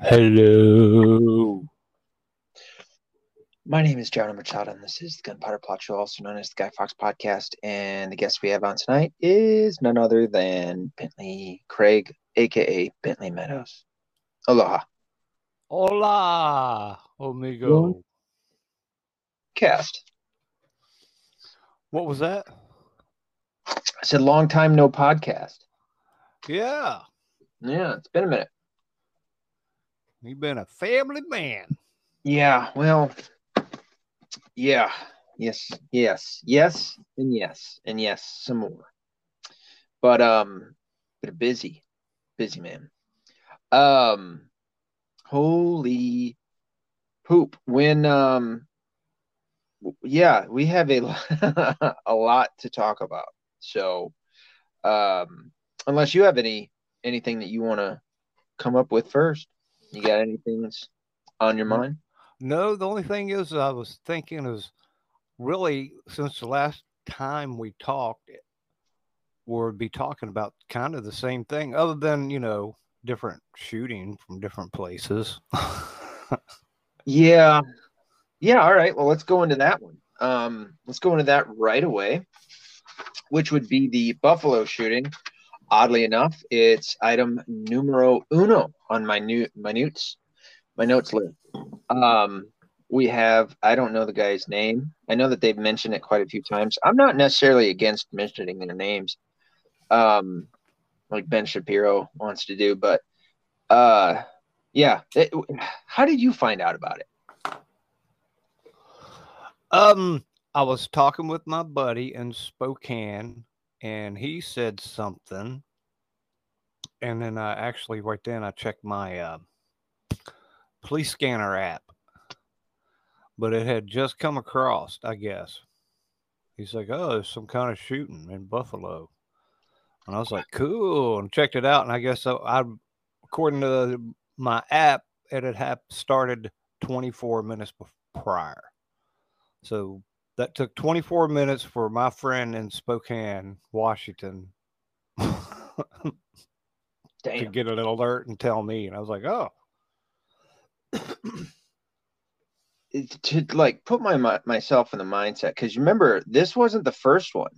Hello. My name is John Machado, and this is the Gunpowder Plot Show, also known as the Guy Fawkes Podcast. And the guest we have on tonight is none other than Bentley Craig, aka Bentley Meadows. Aloha. Hola, amigo. Cast. What was that? I said long time no podcast. Yeah, Yeah, it's been a minute. You've been a family man. Yeah, well, yeah, yes, yes, yes, and yes, and yes, some more. But um, a busy, busy man. Um, holy poop! When um, yeah, we have a a lot to talk about. So, um, unless you have any anything that you want to come up with first, you got anything on your mind? No, the only thing is, I was thinking is really since the last time we talked, we'll be talking about kind of the same thing, other than you know different shooting from different places. Yeah. Yeah, all right. Well, let's go into that one. Um, let's go into that right away, which would be the Buffalo shooting. Oddly enough, it's item numero uno on my new my notes my notes list. Um, we have I don't know the guy's name. I know that they've mentioned it quite a few times. I'm not necessarily against mentioning their names, um, like Ben Shapiro wants to do, but uh, yeah. It- how did you find out about it? Um, I was talking with my buddy in Spokane, and he said something, and then I actually right then I checked my uh, police scanner app, but it had just come across. I guess he's like, "Oh, there's some kind of shooting in Buffalo," and I was like, "Cool," and checked it out, and I guess I, I according to my app, it had started 24 minutes prior. So that took 24 minutes for my friend in Spokane, Washington, to get an alert and tell me. And I was like, oh, It- to like put my mi- myself in the mindset because you remember this wasn't the first one.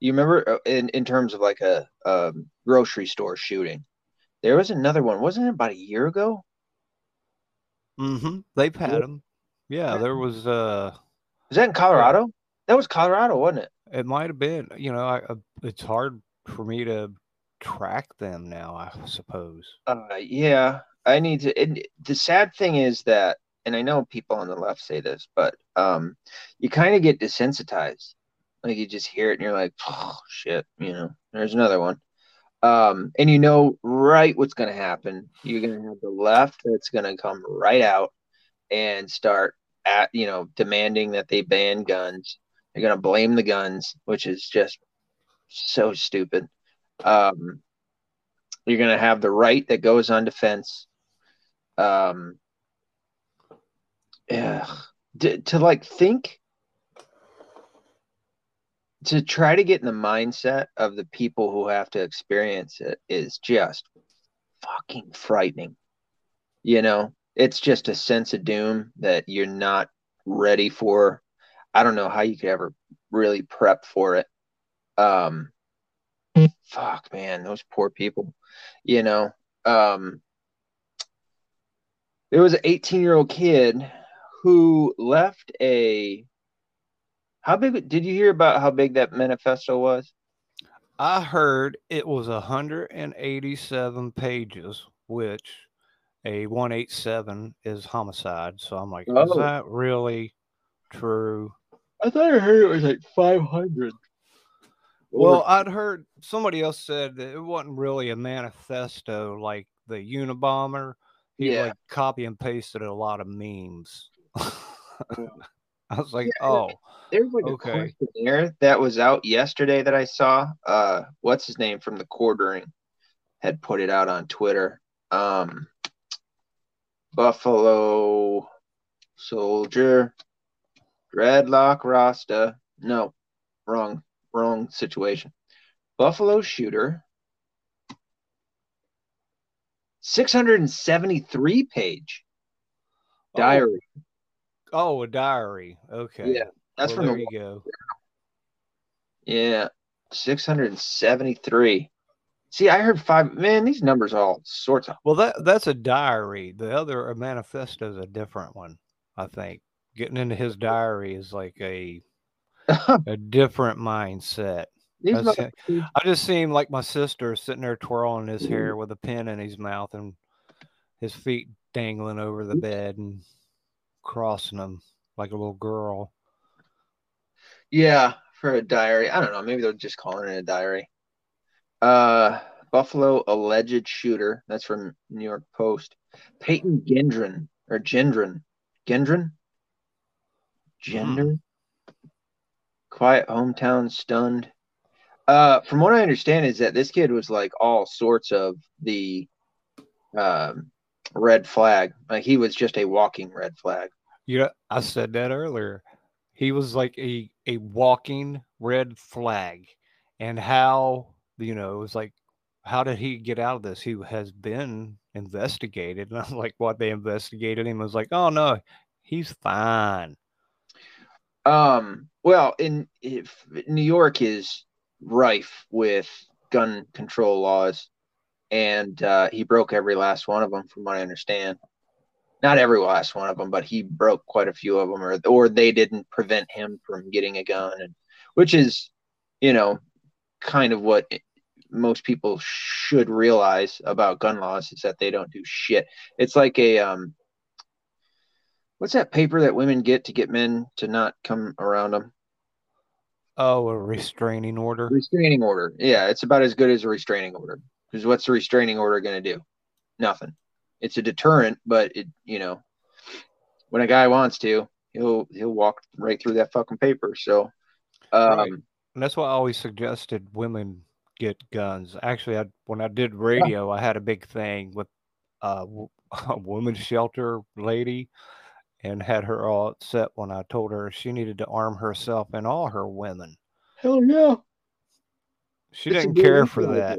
You remember uh, in in terms of like a um, grocery store shooting, there was another one. Wasn't it about a year ago? mm-hmm. they've had them. Yeah, there was, uh, Was that in Colorado? That was Colorado, wasn't it? it might have been, you know, I, uh, it's hard for me to track them now, I suppose. Uh, yeah, I need to. It, the sad thing is that, and I know people on the left say this, but um, you kind of get desensitized. Like you just hear it and you're like, oh shit, you know, there's another one. Um, and you know right what's gonna happen. You're gonna have the left that's gonna come right out and start at, you know, demanding that they ban guns. They're gonna blame the guns, which is just so stupid. Um, you're going to have the right that goes on defense. Um, yeah, to, to like think, to try to get in the mindset of the people who have to experience it is just fucking frightening. You know, it's just a sense of doom that you're not ready for. I don't know how you could ever really prep for it. Um, fuck, man, those poor people you know um there was an 18 year old kid who left a how big did you hear about how big that manifesto was I heard it was 187 pages, which a 187 is homicide. So I'm like, is Oh. that really true? i thought i heard it was like 500 Well, I'd heard somebody else said that it wasn't really a manifesto like the Unabomber. He Yeah. like copy and pasted a lot of memes. Yeah. I was like, Yeah, oh, there's like Okay. a questionnaire that was out yesterday that i saw uh what's his name from the quartering had put it out on twitter um buffalo soldier dreadlock rasta no wrong wrong situation buffalo shooter 673 page Oh, diary. Oh, a diary. Okay. Yeah, That's Well, from there the you go. yeah, 673. See, I heard five. Man, these numbers all sorts of. Well, that that's a diary. The other a manifesto is a different one. I think getting into his diary is like a a different mindset. I just seem like my sister sitting there twirling his mm-hmm. hair with a pen in his mouth and his feet dangling over the mm-hmm. bed and crossing them like a little girl. Yeah, for a diary. I don't know. Maybe they're just calling it a diary. Uh, Buffalo alleged shooter. That's from New York Post. Payton Gendron or Gendron. Gendron? Gender? Quiet hometown stunned. Uh, from what I understand is that this kid was like all sorts of the um red flag. Like he was just a walking red flag. Yeah, I said that earlier. He was like a a walking red flag, and how you know it was like, how did he get out of this? He has been investigated, and I'm like, what? They investigated him. I was like, oh no, he's fine. Um, well, in if New York is rife with gun control laws, and uh, he broke every last one of them, from what I understand. Not every last one of them, but he broke quite a few of them, or or they didn't prevent him from getting a gun, and which is, you know, kind of what most people should realize about gun laws is that they don't do shit. It's like a um, what's that paper that women get to get men to not come around them? Oh, a restraining order. Restraining order. Yeah, it's about as good as a restraining order. Because what's a restraining order going to do? Nothing. It's a deterrent, but it, you know, when a guy wants to, he'll he'll walk right through that fucking paper. So, um, Right. And that's why I always suggested women get guns. Actually, I, when I did radio, I had a big thing with uh, a women's shelter lady and had her all upset when I told her she needed to arm herself and all her women. hell yeah. She It's didn't care for that.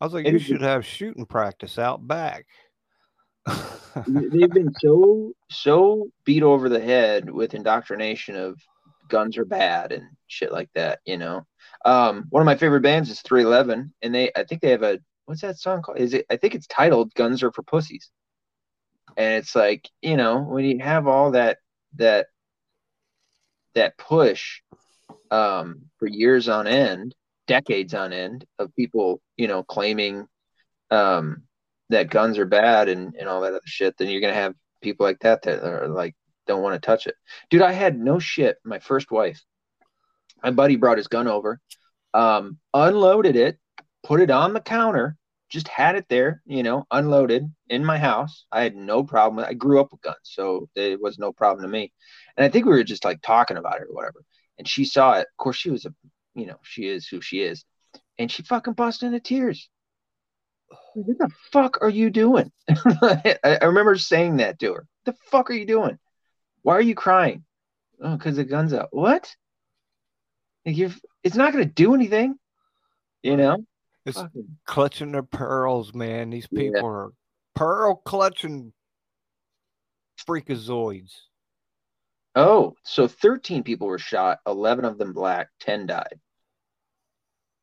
I was like, It you should have shooting practice out back. They've been so so beat over the head with indoctrination of guns are bad and shit like that. You know, um, one of my favorite bands is 311, and they I think they have a what's that song called? Is it? I think it's titled "Guns Are for Pussies," and it's like you know when you have all that that that push um, for years on end, decades on end of people you know claiming um, that guns are bad and, and all that other shit, then you're gonna have people like that that are like don't want to touch it. Dude, I had no shit. My first wife, my buddy brought his gun over, um, unloaded it, put it on the counter, just had it there, you know, unloaded in my house. I had no problem. I grew up with guns, so it was no problem to me. And I think we were just like talking about it or whatever. And she saw it. Of course, she was a, you know, she is who she is, and she fucking busted into tears. What the fuck are you doing? I, I remember saying that to her. The fuck are you doing? Why are you crying? Oh, because the gun's out. What? Like you're, it's not gonna do anything. You know? It's Fucking- clutching their pearls, man. These Yeah. people are pearl clutching freakazoids. Oh, so 13 people were shot, 11 of them black, 10 died.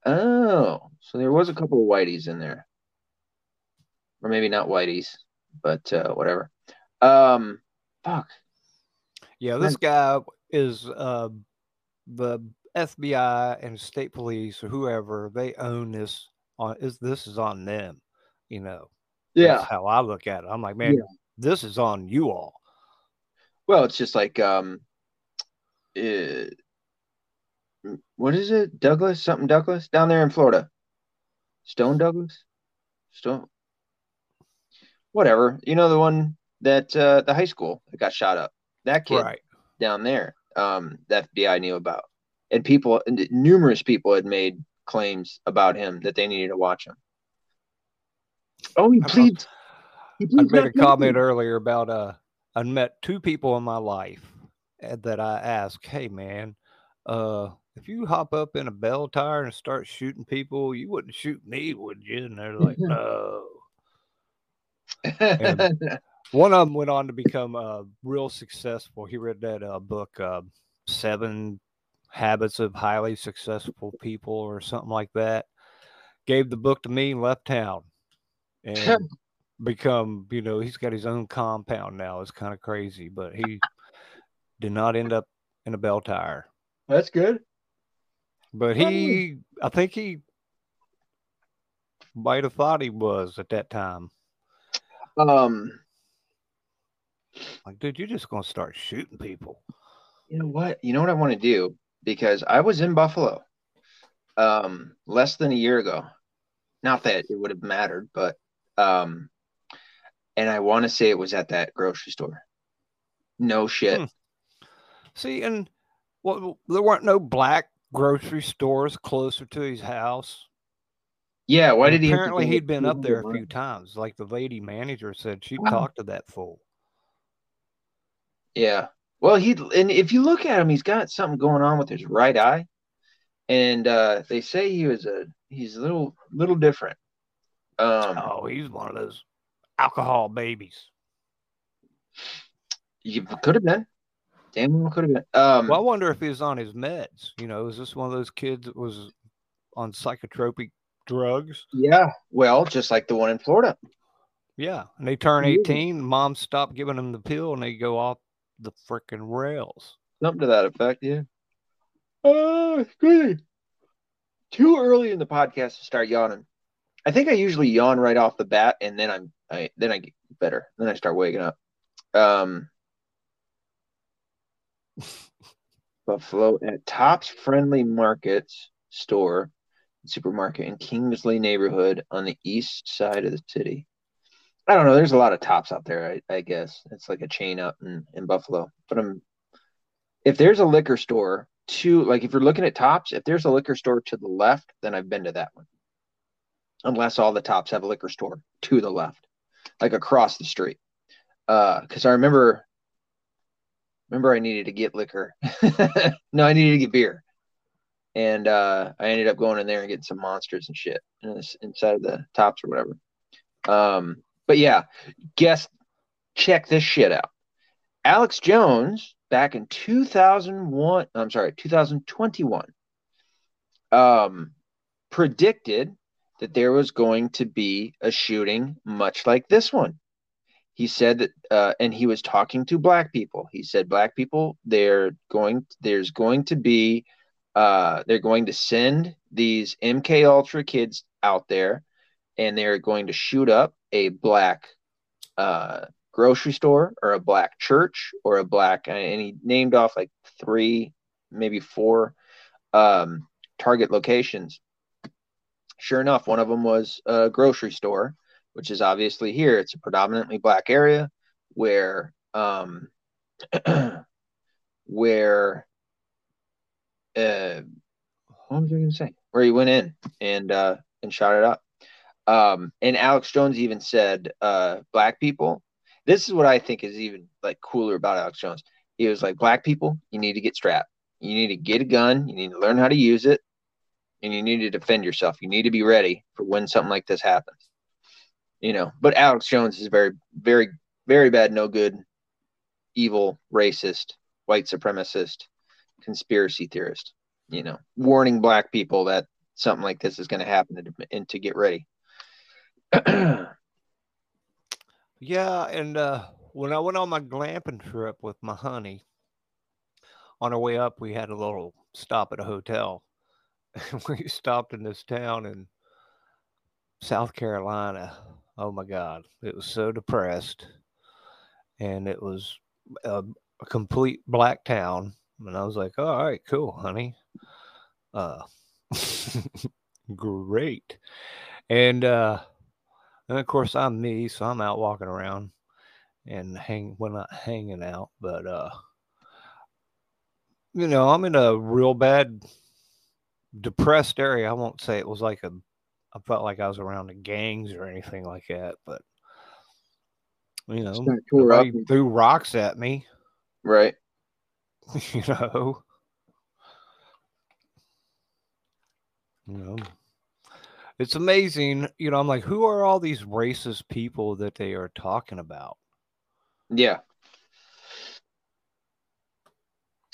Oh, so there was a couple of whiteys in there. Or maybe not whiteys, but uh, whatever. Um, fuck. Yeah, this guy is uh, the FBI and state police or whoever they own this on is this is on them, you know. That's how I look at it. I'm like, man, Yeah. this is on you all. Well, it's just like um, uh, what is it? Douglas, something Douglas down there in Florida. Stone Douglas, Stone. Whatever. You know the one that uh, the high school that got shot up. That kid Right. down there. Um, the FBI knew about, and people, and numerous people had made claims about him that they needed to watch him. Oh, he I- pleads. He I pleads made not a comment earlier about uh I met two people in my life uh, that I asked, hey man, uh if you hop up in a bell tire and start shooting people, you wouldn't shoot me, would you? And they're like, no. And one of them went on to become uh, real successful. He read that uh, book, uh, Seven Habits of Highly Successful People, or something like that. Gave the book to me and left town, and become you know he's got his own compound now. It's kind of crazy, but he did not end up in a bell tire. That's good. But he, I think he might have thought he was at that time. Um, Like, dude, you're just gonna start shooting people. you know what? You know what I want to do because I was in Buffalo, um, less than a year ago. Not that it would have mattered, but um, and I want to say it was at that grocery store. No shit. Hmm. See, and well, there weren't no black grocery stores closer to his house. Yeah. Why did he? Apparently, he'd been up there a few times. Like the lady manager said, she Wow. talked to that fool. Yeah. Well, he and if you look at him, he's got something going on with his right eye, and uh, they say he was a he's a little little different. Um, Oh, he's one of those alcohol babies. you could have been, damn well could have been. Um, Well, I wonder if he was on his meds. You know, is this one of those kids that was on psychotropic drugs? yeah. Well, just like the one in Florida. Yeah, and they turn 18, mom stopped giving them the pill, and they go off the freaking rails. Something to that effect, yeah. Oh, excuse me. Too early in the podcast to start yawning. I think I usually yawn right off the bat, and then I'm I then I get better. Then I start waking up. Um, Buffalo at Tops Friendly Markets store, supermarket in Kingsley neighborhood on the east side of the city. I don't know. There's a lot of Tops out there. I, I guess it's like a chain up in, in Buffalo. But I'm if there's a liquor store to like if you're looking at Tops, if there's a liquor store to the left, then I've been to that one. Unless all the Tops have a liquor store to the left, like across the street. Uh, because I remember remember I needed to get liquor. no, I needed to get beer. And uh, I ended up going in there and getting some monsters and shit inside of the tops or whatever. Um, but yeah, guess check this shit out. Alex Jones back in 2001, I'm sorry, 2021, um, predicted that there was going to be a shooting much like this one he said that uh, and he was talking to black people he said black people they're going there's going to be uh, they're going to send these mk ultra kids out there and they're going to shoot up a black uh, grocery store or a black church or a black and he named off like three maybe four um, target locations sure enough one of them was a grocery store which is obviously here. It's a predominantly black area where um where uh what was I gonna say? Where he went in and uh and shot it up. Um and Alex Jones even said uh black people. This is what I think is even like cooler about Alex Jones. He was like, Black people, you need to get strapped. You need to get a gun, you need to learn how to use it, and you need to defend yourself. You need to be ready for when something like this happens you know. But Alex Jones is very, very, very bad, no good, evil, racist, white supremacist, conspiracy theorist. You know, warning black people that something like this is going to happen and, and to get ready. Yeah, and uh, when I went on my glamping trip with my honey, on our way up, we had a little stop at a hotel. we stopped in this town in South Carolina. Oh my God, it was so depressed, and it was a, a complete black town. And I was like, "All right, cool, honey." Uh, great. And uh, and of course, I'm me, so I'm out walking around and hang well not hanging out, but uh, you know, I'm in a real bad depressed area. I won't say it was like a I felt like I was around the gangs or anything like that, but you know, kinda tore up. nobody threw rocks at me, right. you know. You know. It's amazing. You know, I'm like, who are all these racist people that they are talking about? Yeah.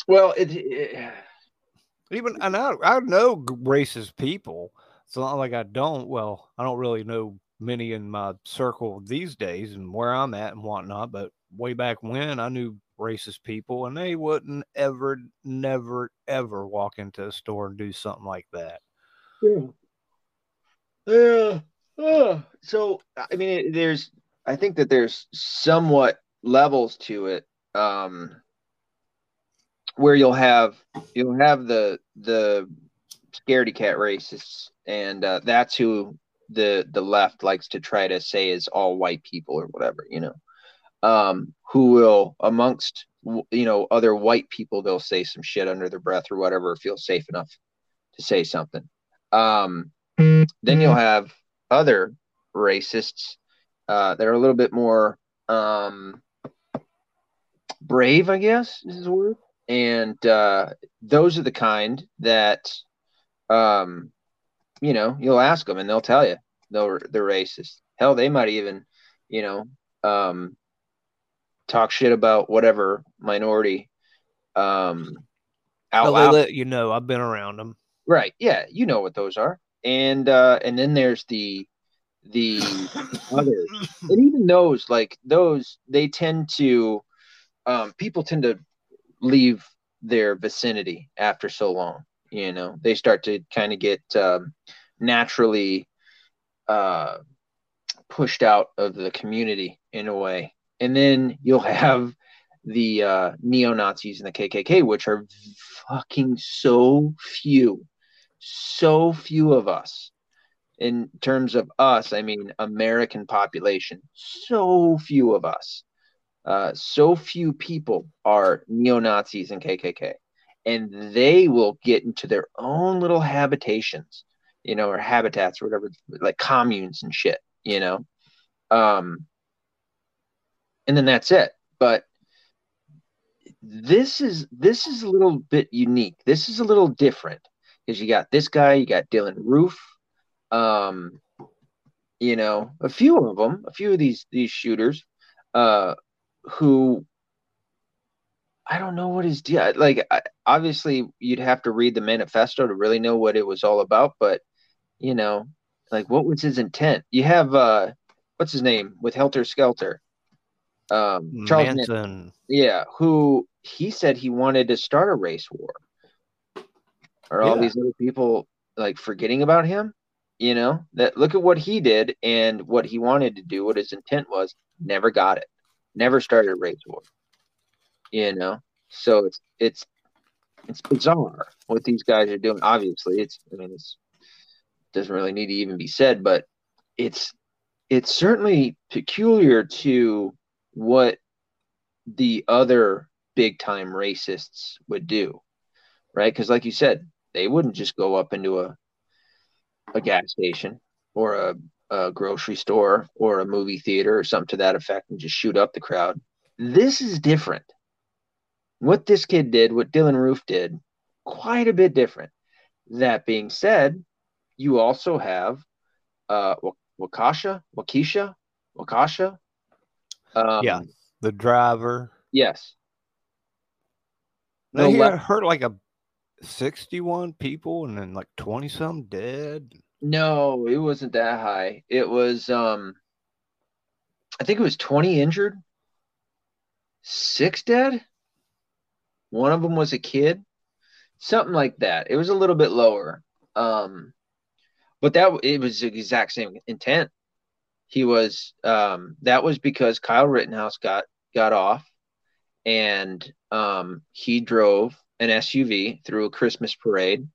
Well, it, it even and I I know racist people. It's not like I don't. Well, I don't really know many in my circle these days and where I'm at and whatnot. But way back when, I knew racist people, and they wouldn't ever, never, ever walk into a store and do something like that. Yeah. Yeah. Uh, so I mean, there's. I think that there's somewhat levels to it. Um, where you'll have you'll have the the scaredy cat racists, and uh, that's who the the left likes to try to say is all white people or whatever, you know, um, who will amongst you know other white people they'll say some shit under their breath or whatever, feel safe enough to say something. Um, then you'll have other racists uh, that are a little bit more um, brave, I guess is the word. And uh, those are the kind that um, you know you'll ask them and they'll tell you they're they're racist. Hell they might even you know um, talk shit about whatever minority um out, out. let you know. I've been around them right. Yeah you know what those are and uh and then there's the the other. and even those like those they tend to um people tend to leave their vicinity after so long. You know, they start to kind of get um, naturally uh, pushed out of the community in a way. And then you'll have the uh, neo Nazis and the KKK, which are fucking so few, so few of us. In terms of us, I mean American population, so few of us uh, so few people are neo Nazis and KKK, and they will get into their own little habitations, you know, or habitats or whatever, like communes and shit, you know. Um, and then that's it. But this is this is a little bit unique. This is a little different because you got this guy, you got Dylan Roof, um, you know, a few of them, a few of these these shooters, uh, who I don't know what his deal. Like, obviously, you'd have to read the manifesto to really know what it was all about. But you know, like, what was his intent? You have uh, what's his name with Helter Skelter? Um, Charles Manson. Manson. Yeah, who he said he wanted to start a race war. Are yeah. all these other people like forgetting about him? You know that look at what he did and what he wanted to do. What his intent was, never got it never started a race war. You know, so it's it's it's bizarre what these guys are doing. Obviously, it's I mean it's doesn't really need to even be said, but it's it's certainly peculiar to what the other big time racists would do, right? Because like you said, they wouldn't just go up into a a gas station or a a grocery store or a movie theater or something to that effect and just shoot up the crowd. This is different. What this kid did, what Dylan Roof did, quite a bit different. That being said, you also have uh, Wakasha, Wakisha, Wakasha. Um, yeah, the driver. Yes. No, he hurt like a 61 people and then like 20 some dead. No, it wasn't that high. It was um I think it was 20 injured, 6 dead. One of them was a kid. Something like that. It was a little bit lower. Um but that it was the exact same intent. He was um that was because Kyle Rittenhouse got got off and um he drove an SUV through a Christmas parade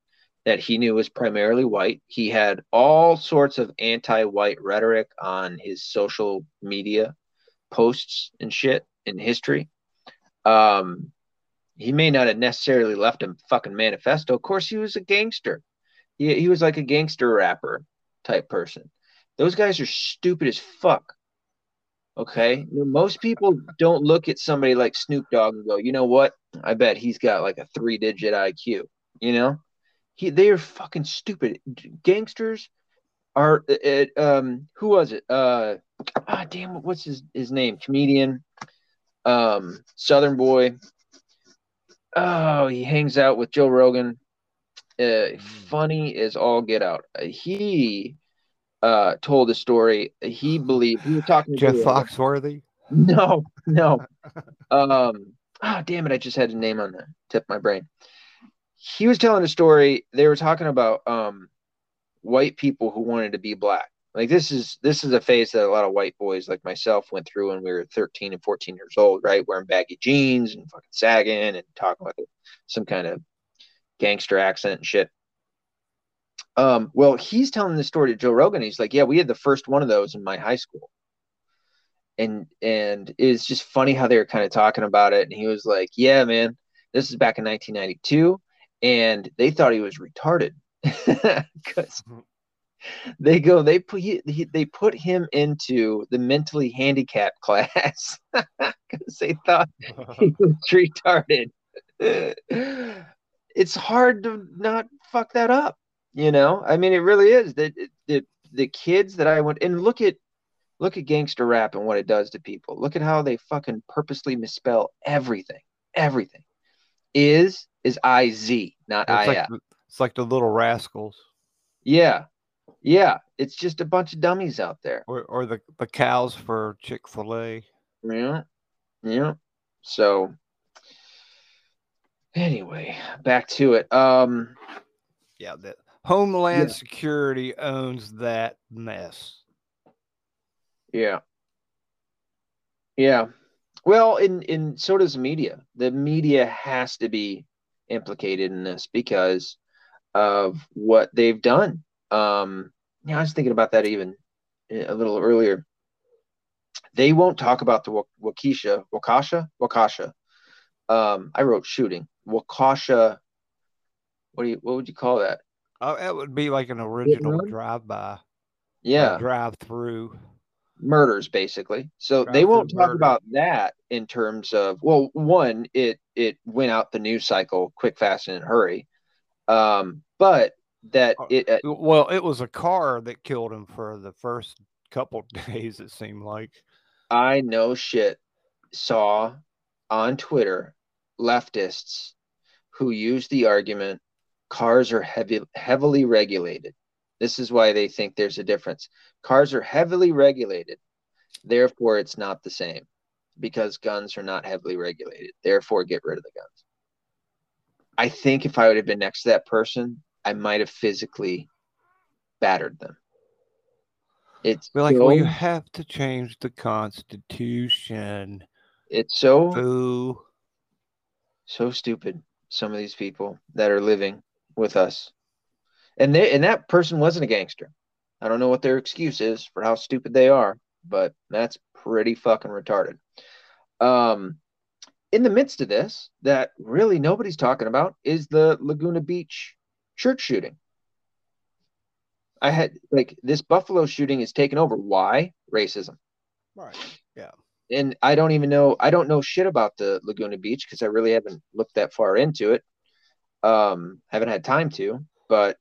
that he knew was primarily white. He had all sorts of anti-white rhetoric on his social media posts and shit in history. Um, he may not have necessarily left a fucking manifesto. Of course, he was a gangster. He, he was like a gangster rapper type person. Those guys are stupid as fuck. Okay. Most people don't look at somebody like Snoop Dogg and go, you know what? I bet he's got like a three digit IQ. You know, he, they are fucking stupid. Gangsters, are, it um who was it? Uh ah damn what's his his name? Comedian, um Southern boy. Oh, he hangs out with Joe Rogan. Uh, funny as all get out. Uh, he uh told a story. He believed he was talking to Jeff Foxworthy. No, no. um, oh, damn it. I just had a name on the tip of my brain. He was telling a story. They were talking about um, white people who wanted to be black. Like this is this is a phase that a lot of white boys like myself went through when we were 13 and 14 years old, right? Wearing baggy jeans and fucking sagging and talking with some kind of gangster accent and shit. Um, well, he's telling the story to Joe Rogan. He's like, Yeah, we had the first one of those in my high school. And and it's just funny how they were kind of talking about it. And he was like yeah man this is back in 1992 and they thought he was retarded. Because they go they put he, he, they put him into the mentally handicapped class because they thought he was retarded. It's hard to not fuck that up you know i mean it really is that the, the kids that i went and look at Look at gangster rap and what it does to people. Look at how they fucking purposely misspell everything. Everything. Is is I Z, not I It's like, the- it's like the little rascals Yeah. Yeah. It's just a bunch of dummies out there. or, or the, the cows for Chick fil A. Yeah. Yeah. So anyway, back to it. Um Yeah, that Homeland Yeah. Security owns that mess. Yeah. Yeah. Well, in in so does the media. The media has to be implicated in this because of what they've done. Um, yeah, I was thinking about that even a little earlier. They won't talk about the Wakisha, Wakasha, Waukesha. Um, I wrote shooting. Wakasha. What do you? What would you call that? Oh, that would be like an original drive by, Yeah. drive through. murders basically so Drive they won't talk murder. about that in terms of well one it it went out the news cycle quick fast and in a hurry um but that Oh, it uh, Well, it was a car that killed him for the first couple days. It seemed like. i know shit saw on twitter leftists who use the argument cars are heavy heavily regulated. This is why they think there's a difference. Cars are heavily regulated. Therefore it's not the same because guns are not heavily regulated. Therefore get rid of the guns. I think if i would have been next to that person i might have physically battered them. It's We're like, so, well, you have to change the Constitution. it's so Boo. so stupid some of these people that are living with us. And they and that person wasn't a gangster. I don't know what their excuse is for how stupid they are but that's pretty fucking retarded. Um in the midst of this that really nobody's talking about is the laguna beach church shooting. I had like this buffalo shooting is taken over. Why? Racism. Right. Yeah. And I don't even know I don't know shit about the Laguna Beach because I really haven't looked that far into it. Um, haven't had time to, but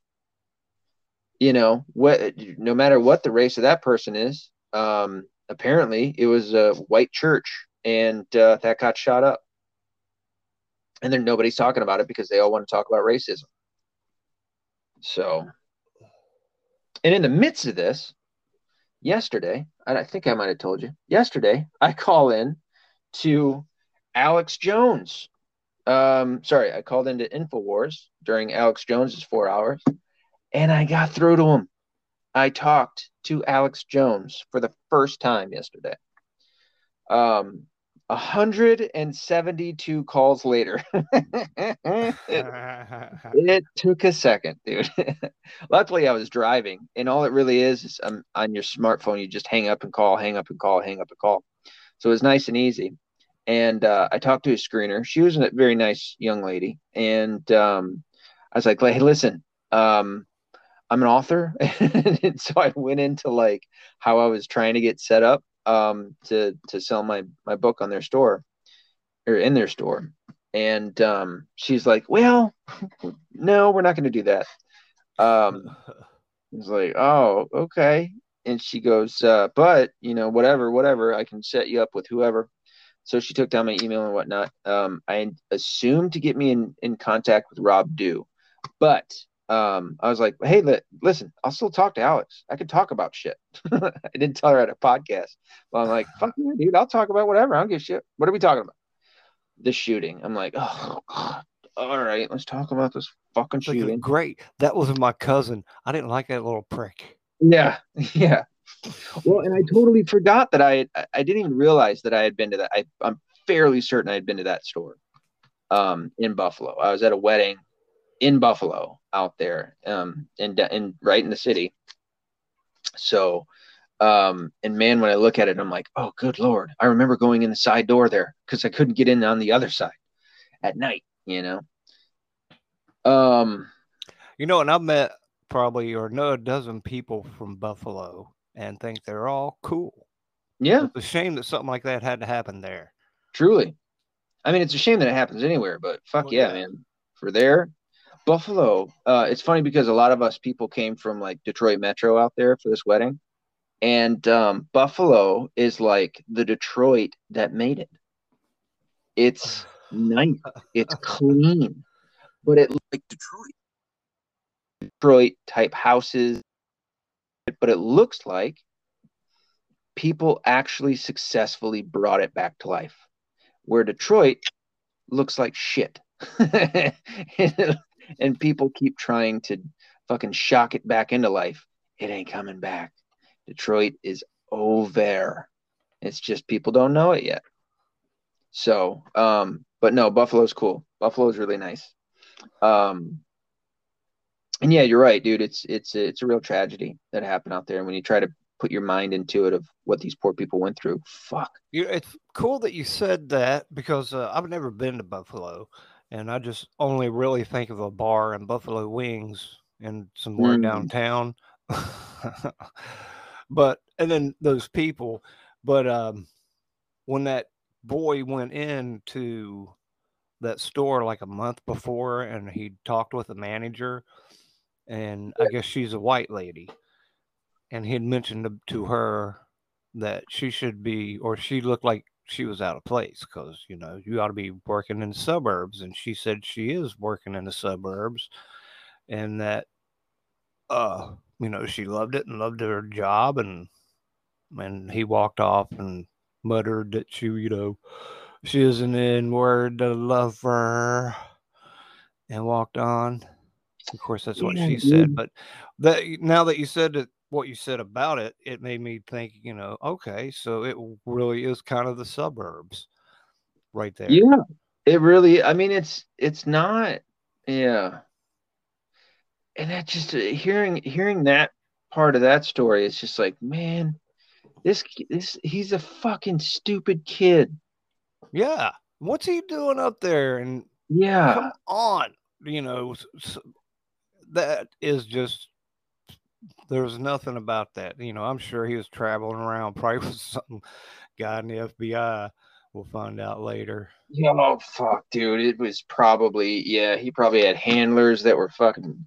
you know what? No matter what the race of that person is, um, apparently it was a white church, and uh, that got shot up, and then nobody's talking about it because they all want to talk about racism. So, and in the midst of this, yesterday, I think I might have told you, yesterday, I call in to Alex Jones. Um, sorry, I called into InfoWars during Alex Jones's four hours, and I got through to him. I talked to Alex Jones for the first time yesterday. Um, 172 calls later. It took a second, dude. Luckily, I was driving, and all it really is is um, on your smartphone, you just hang up and call, hang up and call, hang up and call. So it was nice and easy. And uh, I talked to a screener. She was a very nice young lady, and um, I was like, "Hey, listen, um, I'm an author," and so I went into like how I was trying to get set up um, to to sell my my book on their store or in their store. And um, she's like, "Well, no, we're not going to do that." Um, was like, oh, okay. And she goes, uh, but you know, whatever, whatever, I can set you up with whoever. So she took down my email and whatnot. Um, I assumed to get me in, in contact with Rob Dew, but um, I was like, hey, li- listen, I'll still talk to Alex. I can talk about shit. I didn't tell her at a podcast. Well, I'm like, fuck yeah, dude, I'll talk about whatever. I don't give a shit. What are we talking about? The shooting. I'm like, oh, God. all right, let's talk about this fucking shooting. Great. That was my cousin. I didn't like that little prick. Yeah, yeah. Well, and I totally forgot that I I- didn't even realize that I had been to that. I, I'm fairly certain I had been to that store um, in Buffalo. I was at a wedding in Buffalo out there, um, in in right in the city. So, um, and man, when I look at it, I'm like, oh, good lord! I remember going in the side door there because I couldn't get in on the other side at night. You know. Um. You know, and I've met probably or know a dozen people from Buffalo and think they're all cool. Yeah. It's a shame that something like that had to happen there. Truly. I mean, it's a shame that it happens anywhere, but fuck Well, yeah, yeah. man. For there, Buffalo. Uh, it's funny because a lot of us people came from like Detroit Metro out there for this wedding, and um, Buffalo is like the Detroit that made it. It's nice. It's clean, but it like Detroit. Detroit type houses, but it looks like people actually successfully brought it back to life. Where Detroit looks like shit. and people keep trying to fucking shock it back into life. It ain't coming back. Detroit is over. It's just people don't know it yet. So, um, but no, Buffalo's cool. Buffalo's really nice. Um, and yeah, you're right, dude. It's it's it's a real tragedy that happened out there. And when you try to put your mind into it of what these poor people went through, fuck. You, it's cool that you said that because uh, I've never been to Buffalo, and I just only really think of a bar and Buffalo wings and somewhere Mm. downtown. but and then those people, but um, when that boy went into that store like a month before, and he talked with the manager, and I guess she's a white lady, and he had mentioned to- to her that she should be, or she looked like she was out of place because, you know, you ought to be working in the suburbs. And she said she is working in the suburbs and that, uh, you know, she loved it and loved her job. And, and he walked off and muttered that she, you know, she is an N word lover and walked on. Of course, that's what Yeah, she dude. said. But that now that you said it, what you said about it, it made me think. You know, okay, so it really is kind of the suburbs, right there. Yeah, it really. I mean, it's it's not. Yeah, and that just uh, hearing hearing that part of that story, it's just like, man, this this he's a fucking stupid kid. Yeah. What's he doing up there? And Yeah, come on, you know, that is just. There's nothing about that. You know, I'm sure he was traveling around, probably with some guy in the FBI. We'll find out later. Oh fuck, dude. It was probably yeah. He probably had handlers that were fucking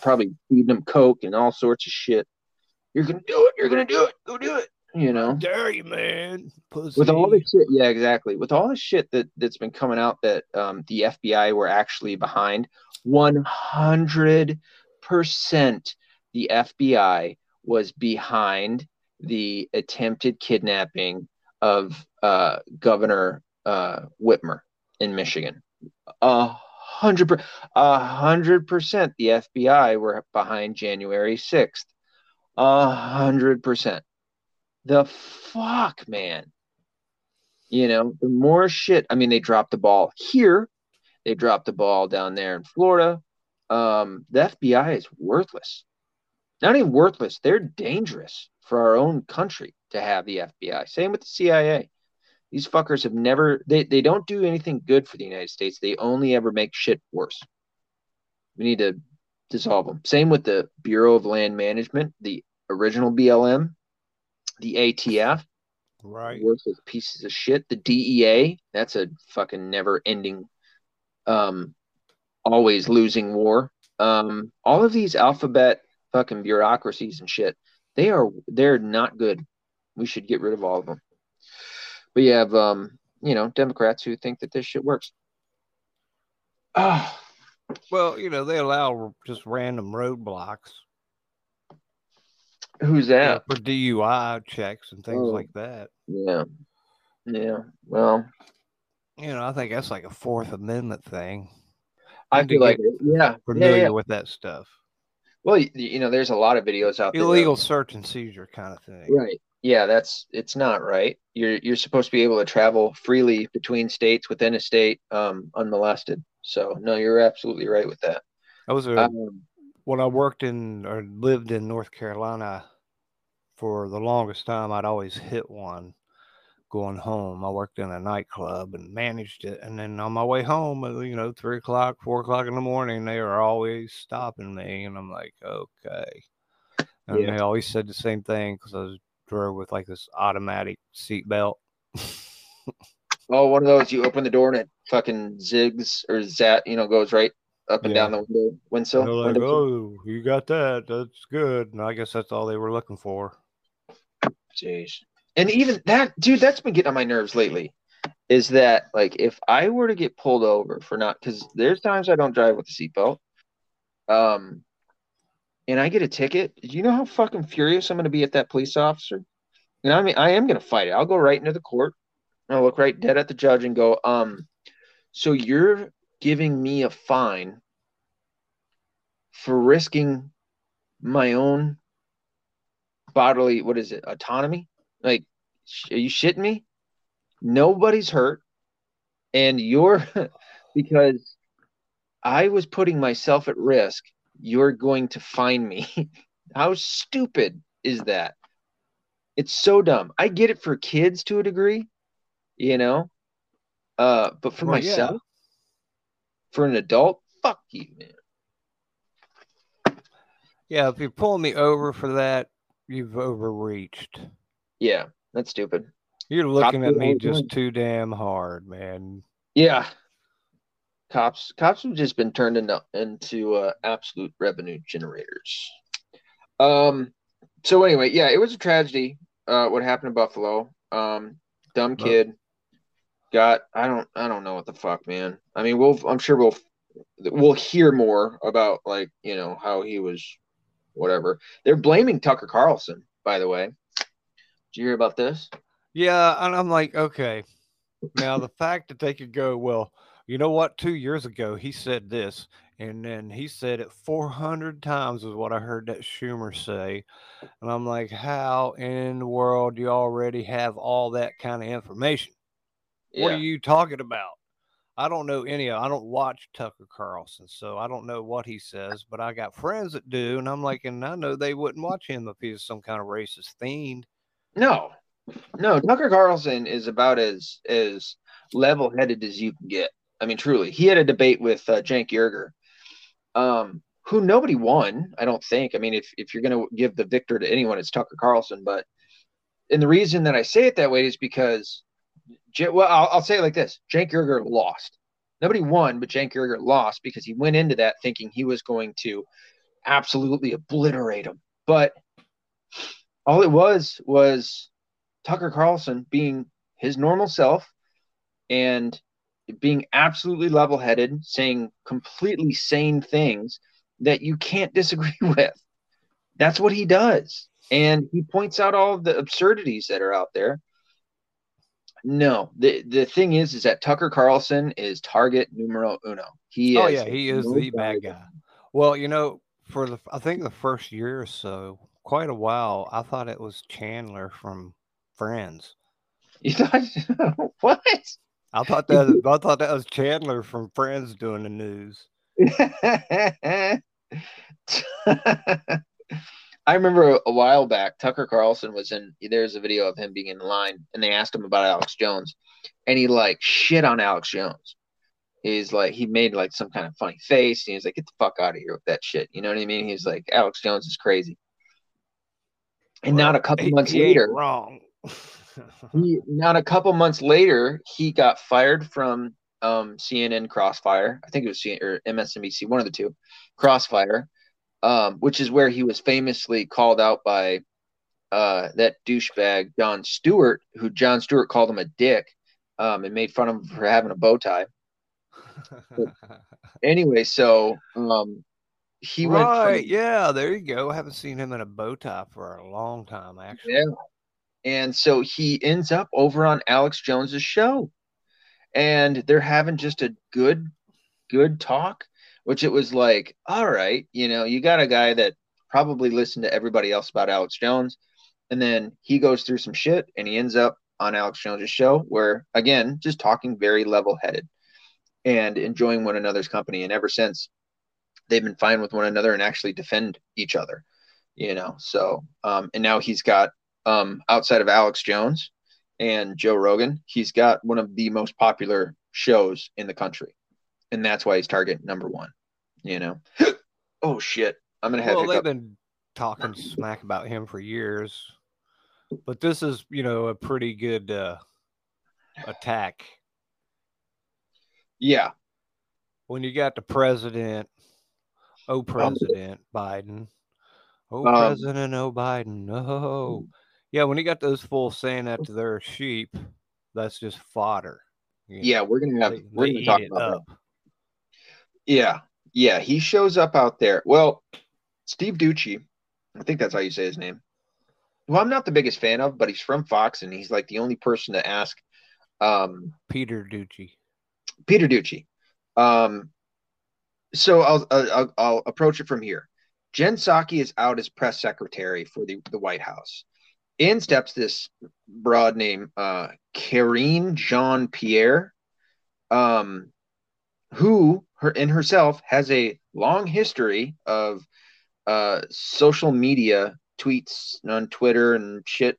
probably feeding him coke and all sorts of shit. You're gonna do it. You're gonna do it. Go do it. You know. Dare you, man? Pussy. with all the shit yeah exactly with all the shit that that's been coming out that um, the fbi were actually behind 100% the fbi was behind the attempted kidnapping of uh, governor uh, whitmer in michigan a hundred a hundred percent the fbi were behind january 6th a hundred percent the fuck man you know, the more shit. I mean, they dropped the ball here. They dropped the ball down there in Florida. Um, the FBI is worthless. Not even worthless. They're dangerous for our own country to have the FBI. Same with the CIA. These fuckers have never. They they don't do anything good for the United States. They only ever make shit worse. We need to dissolve them. Same with the Bureau of Land Management, the original BLM, the ATF right. worthless pieces of shit. The DEA, that's a fucking never ending, um, always losing war. Um, all of these alphabet fucking bureaucracies and shit. They are they're not good. We should get rid of all of them. But you have um, you know, Democrats who think that this shit works. Ah. Well, you know, they allow just random roadblocks. Who's that? for DUI checks and things Oh. like that. Yeah. Yeah. Well, You know, I think that's like a Fourth Amendment thing. I feel like yeah. Yeah, Familiar yeah. with that stuff. Well, you, you know, there's a lot of videos out there. Illegal search and seizure kind of thing. Right. Yeah, that's it's not right. You're you're supposed to be able to travel freely between states within a state um unmolested. So no, you're absolutely right with that. I was a, Um, when I worked in or lived in North Carolina for the longest time, I'd always hit one going home. I worked in a nightclub and managed it. And then on my way home, uh, you know, three o'clock, four o'clock in the morning, they were always stopping me. And I'm like, okay. And Yeah. they always said the same thing because I was drove with like this automatic seat belt. oh, one of those you open the door and it fucking zigs or zat, you know, goes right up and Yeah. down the window windsill. They're like, windowsill. oh, you got that. That's good. And I guess that's all they were looking for. Jeez. And even that, dude, that's been getting on my nerves lately. Is that like if I were to get pulled over for not because there's times I don't drive with a seatbelt, um, and I get a ticket, do you know how fucking furious I'm gonna be at that police officer? And I mean, I am gonna fight it. I'll go right into the court. and I'll look right dead at the judge and go, um, so you're giving me a fine for risking my own bodily what is it autonomy? Like sh- are you shitting me? Nobody's hurt. And you're because i was putting myself at risk you're going to find me. How stupid is that? It's so dumb. I get it for kids to a degree you know? Uh but for Well, myself for an adult fuck you man Yeah, if you're pulling me over for that, you've overreached. yeah that's stupid You're looking at me just time. too damn hard, man. Yeah. Cops cops have just been turned into into uh, absolute revenue generators. Um so anyway, yeah, it was a tragedy uh what happened in Buffalo. Um dumb kid got I don't I don't know what the fuck, man. I mean, we'll I'm sure we'll we'll hear more about like, you know, how he was whatever. They're blaming Tucker Carlson, by the way. Did you hear about this? Yeah, and I'm like, okay. Now the fact that they could go, well, you know what? Two years ago he said this, and then he said it 400 times is what I heard that Schumer say, and I'm like, how in the world do you already have all that kind of information? What Yeah. are you talking about? I don't know any of I don't watch Tucker Carlson, so I don't know what he says, but I got friends that do, and I'm like, and I know they wouldn't watch him if he was some kind of racist fiend. No, no. Tucker Carlson is about as as level headed as you can get. I mean, truly, he had a debate with uh, Cenk Uygur, um, who nobody won. I don't think. I mean, if if you're going to give the victor to anyone, it's Tucker Carlson. But and the reason that I say it that way is because, well, I'll, I'll say it like this: Cenk Uygur lost. Nobody won, but Cenk Uygur lost because he went into that thinking he was going to absolutely obliterate him. But all it was was Tucker Carlson being his normal self and being absolutely level headed, saying completely sane things that you can't disagree with. That's what he does. And he points out all the absurdities that are out there. No, the the thing is, is that Tucker Carlson is target numero uno. He Oh yeah, he is the bad doubt. guy. Well, you know, for the I think the first year or so, quite a while, I thought it was Chandler from Friends. You thought what? I thought that I thought that was Chandler from Friends doing the news. I remember a, while back, Tucker Carlson was in. There's a video of him being in line, and they asked him about Alex Jones, and he like shit on Alex Jones. He's like, he made like some kind of funny face, and he was like, "Get the fuck out of here with that shit." You know what I mean? He's like, "Alex Jones is crazy." And not a couple months later, wrong. he not a couple months later he got fired from um, CNN Crossfire. I think it was CNN or MSNBC, one of the two. Crossfire. Um, which is where he was famously called out by uh, that douchebag Jon Stewart, who Jon Stewart called him a dick um, and made fun of him for having a bow tie. anyway, so um, he right, went. From, yeah, there you go. I haven't seen him in a bow tie for a long time, actually. Yeah. And so he ends up over on Alex Jones's show. And they're having just a good, good talk, which it was like, all right, you know, you got a guy that probably listened to everybody else about Alex Jones. And then he goes through some shit and he ends up on Alex Jones's show where, again, just talking very level headed and enjoying one another's company. And ever since, they've been fine with one another and actually defend each other, you know. So, um, and now he's got um, outside of Alex Jones and Joe Rogan, he's got one of the most popular shows in the country, and that's why he's target number one. You know. oh shit! I'm gonna have. Well, they've been talking smack about him for years, but this is, you know, a pretty good uh, attack. Yeah. When you got the president Oh, President um, Biden. Oh, um, President Oh, Biden. Oh. Yeah, when he got those fools saying that to their sheep, that's just fodder. You know? Yeah, we're gonna have they, we're gonna talk about that. Yeah, yeah, he shows up out there. Well, Steve Doocy, I think that's how you say his name. Well, I'm not the biggest fan of, but he's from Fox, and he's like the only person to ask. Um, Peter Doocy. Peter Doocy. Um, so I'll, I'll, I'll approach it from here. Jen Psaki is out as press secretary for the, the White House. In steps this broad name, uh, Karine Jean Pierre, um, who her in herself has a long history of uh, social media tweets on Twitter and shit,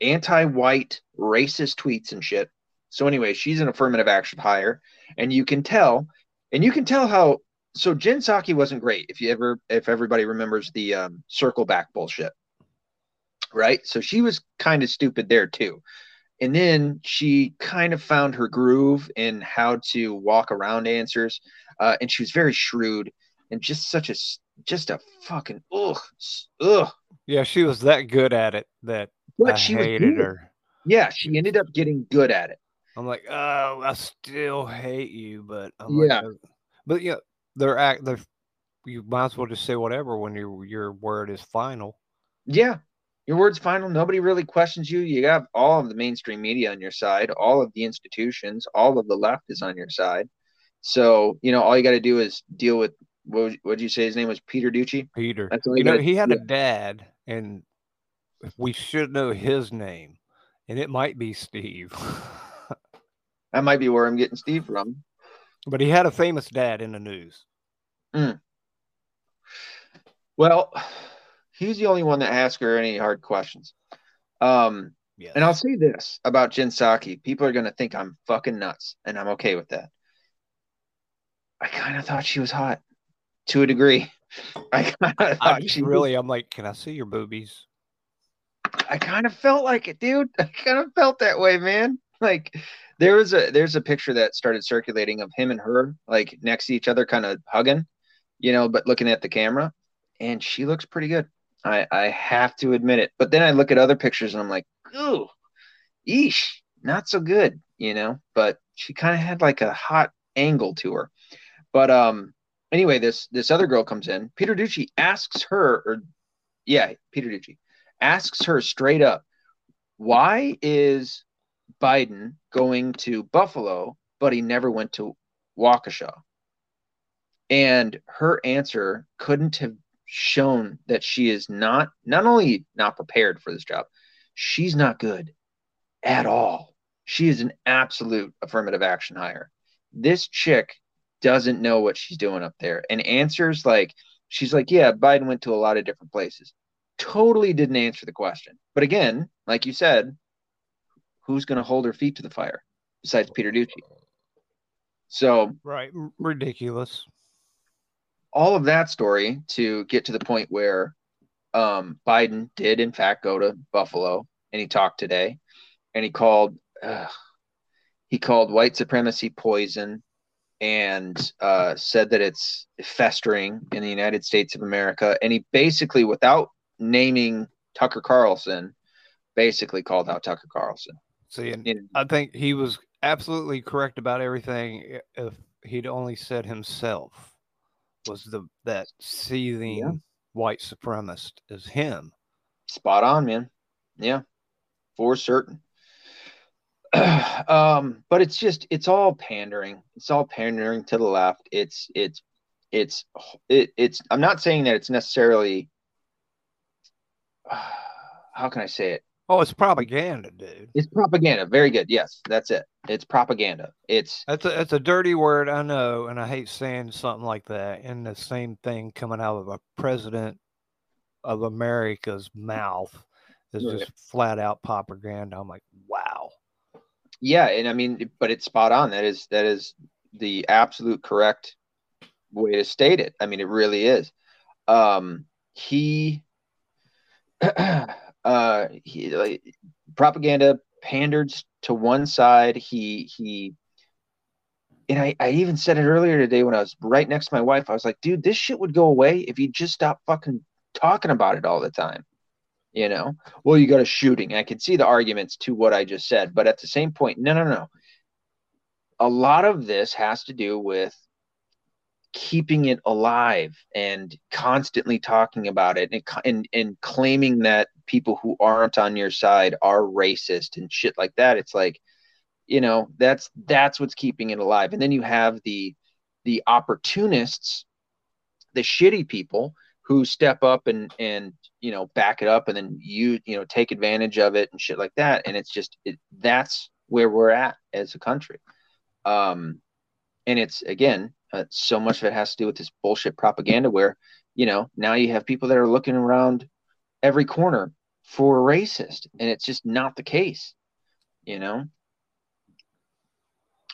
anti-white, racist tweets and shit. So anyway, she's an affirmative action hire, and you can tell, and you can tell how so Jen Psaki wasn't great. If you ever, if everybody remembers the um, circle back bullshit, right? So she was kind of stupid there too. And then she kind of found her groove in how to walk around answers, uh, and she was very shrewd and just such a just a fucking ugh ugh. Yeah, she was that good at it that but I she hated her. Yeah, she ended up getting good at it. I'm like, oh, I still hate you, but I'm yeah. Like, but yeah, they're act they're you might as well just say whatever when your your word is final. Yeah. Your word's final. Nobody really questions you. You have all of the mainstream media on your side, all of the institutions, all of the left is on your side. So, you know, all you got to do is deal with what would you say his name was Peter Doocy? Peter. That's you, know, he had a dad, and we should know his name, and it might be Steve. that might be where I'm getting Steve from. But he had a famous dad in the news. Mm. Well, he's the only one that asked her any hard questions. Um, yes. And I'll say this about Jen Psaki: people are going to think I'm fucking nuts, and I'm okay with that. I kind of thought she was hot to a degree. I kind of thought she really. Was... I'm like, can I see your boobies? I kind of felt like it, dude. I kind of felt that way, man. Like there was a there's a picture that started circulating of him and her like next to each other, kind of hugging, you know, but looking at the camera, and she looks pretty good. I I have to admit it. But then I look at other pictures and I'm like, ooh, eesh, not so good, you know. But she kind of had like a hot angle to her. But um, anyway, this this other girl comes in. Peter Doocy asks her, or yeah, Peter Doocy asks her straight up, why is Biden going to Buffalo, but he never went to Waukesha. And her answer couldn't have shown that she is not not only not prepared for this job, she's not good at all. She is an absolute affirmative action hire. This chick doesn't know what she's doing up there. And answers like she's like, yeah, Biden went to a lot of different places. Totally didn't answer the question. But again, like you said, who's going to hold her feet to the fire besides Peter Doocy? So right, ridiculous. All of that story to get to the point where um, Biden did in fact go to Buffalo and he talked today, and he called uh, he called white supremacy poison, and uh, said that it's festering in the United States of America. And he basically, without naming Tucker Carlson, basically called out Tucker Carlson. See, and in, I think he was absolutely correct about everything. If he'd only said himself was the that seething yeah. white supremacist is him. Spot on, man. Yeah, for certain. um, but it's just it's all pandering. It's all pandering to the left. It's it's it's it, it's. I'm not saying that it's necessarily. Uh, how can I say it? Oh, it's propaganda, dude. It's propaganda. Very good. Yes, that's it. It's propaganda. It's that's a that's a dirty word, I know, and I hate saying something like that. And the same thing coming out of a president of America's mouth is right. just flat out propaganda. I'm like, wow. Yeah, and I mean, but it's spot on. That is that is the absolute correct way to state it. I mean, it really is. Um, he, uh, he like, propaganda pandered to one side. He he, and I I even said it earlier today when I was right next to my wife. I was like, dude, this shit would go away if you just stop fucking talking about it all the time you know? Well you got a shooting i can see the arguments to what i just said but at the same point no no no. A lot of this has to do with keeping it alive and constantly talking about it and, and, and claiming that people who aren't on your side are racist and shit like that. It's like you know that's that's what's keeping it alive. And then you have the the opportunists the shitty people who step up and and you know back it up and then you you know take advantage of it and shit like that. And it's just it, that's where we're at as a country. Um and it's again uh, so much of it has to do with this bullshit propaganda where you know now you have people that are looking around every corner for racist and it's just not the case you know?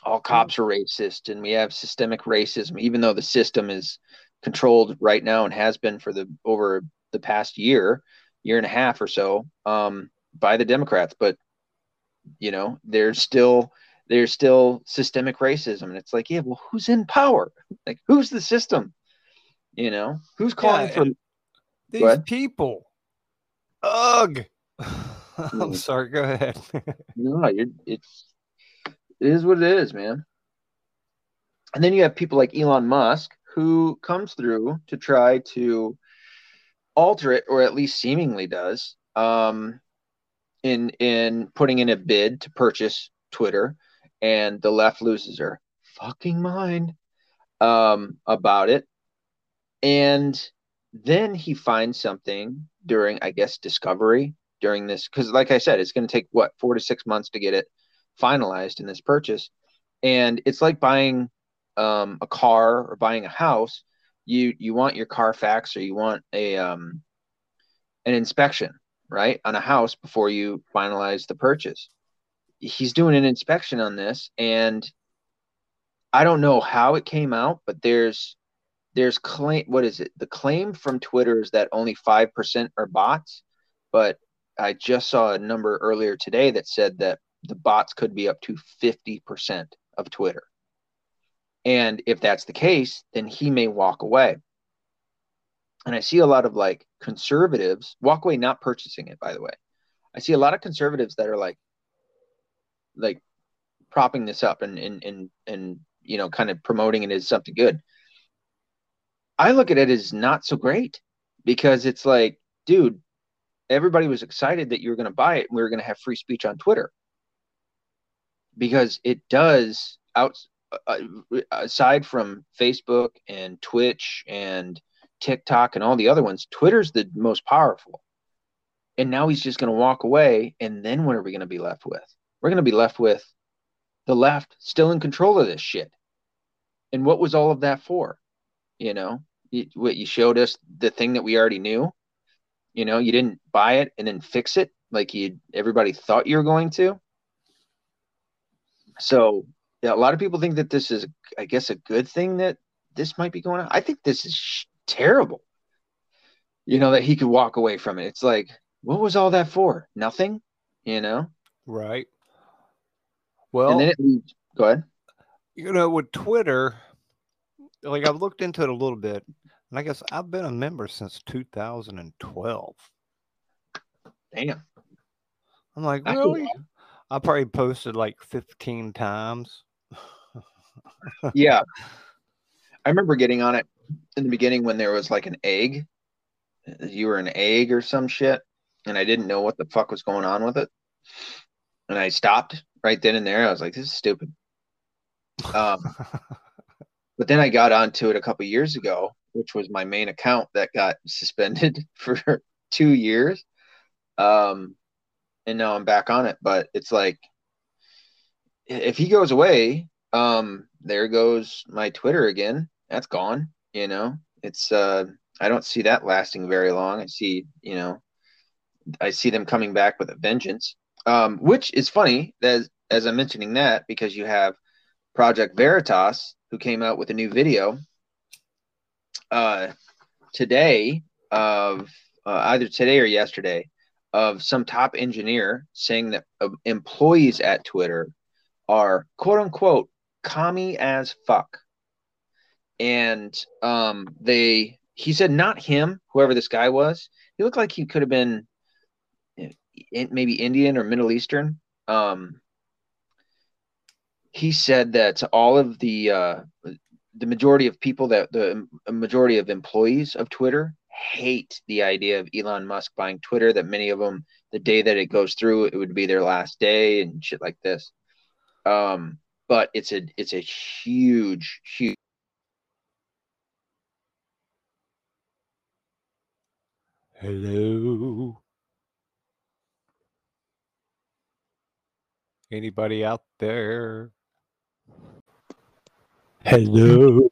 All cops are racist and we have systemic racism even though the system is controlled right now and has been for the over the past year, year and a half or so, um, by the Democrats. But you know, there's still there's still systemic racism, and it's like, yeah, well, who's in power? Like, who's the system? You know, who's calling yeah, for these people? Ugh. I'm mm. sorry. Go ahead. no, it's it is what it is, man. And then you have people like Elon Musk, who comes through to try to alter it, or at least seemingly does, um, in in putting in a bid to purchase Twitter, and the left loses her fucking mind um, about it, and then he finds something during, I guess, discovery during this because, like I said, it's going to take what four to six months to get it finalized in this purchase, and it's like buying um, a car or buying a house, you you want your Carfax or you want a um, an inspection, right, on a house before you finalize the purchase. He's doing an inspection on this, and I don't know how it came out, but there's there's claim what is it? The claim from Twitter is that only five percent are bots, but I just saw a number earlier today that said that the bots could be up to 50% of Twitter. And if that's the case, then he may walk away. And I see a lot of like conservatives walk away not purchasing it, by the way. I see a lot of conservatives that are like like propping this up and and and and you know kind of promoting it as something good. I look at it as not so great because it's like, dude, everybody was excited that you were going to buy it and we were going to have free speech on Twitter because it does out Uh, uh, aside from Facebook and Twitch and TikTok and all the other ones, Twitter's the most powerful. And now he's just going to walk away. And then what are we going to be left with? We're going to be left with the left still in control of this shit. And what was all of that for? You know, you, what you showed us the thing that we already knew. You know, you didn't buy it and then fix it like you everybody thought you were going to. So yeah, a lot of people think that this is, I guess, a good thing that this might be going on. I think this is sh- terrible. You know that he could walk away from it. It's like, what was all that for? Nothing. You know. Right. Well, and then it, go ahead. You know, with Twitter, like I've looked into it a little bit, and I guess I've been a member since 2012. Damn. I'm like, really? I probably posted like 15 times. Yeah. I remember getting on it in the beginning when there was like an egg. You were an egg or some shit, and I didn't know what the fuck was going on with it. And I stopped right then and there. I was like, this is stupid. Um, but then I got onto it a couple years ago, which was my main account that got suspended for two years. Um, and now I'm back on it. But it's like, if he goes away, um, there goes my Twitter again. That's gone. You know, it's uh, I don't see that lasting very long. I see, you know, I see them coming back with a vengeance. Um, which is funny as as I'm mentioning that because you have Project Veritas who came out with a new video uh today of uh, either today or yesterday of some top engineer saying that uh, employees at Twitter are quote unquote commie as fuck. And um, they, he said, not him, whoever this guy was. He looked like he could have been eh, maybe Indian or Middle Eastern. Um, he said that all of the uh, the majority of people that the majority of employees of Twitter hate the idea of Elon Musk buying Twitter. That many of them, the day that it goes through, it would be their last day and shit like this. Um, but it's a it's a huge huge Hello. Anybody out there? Hello.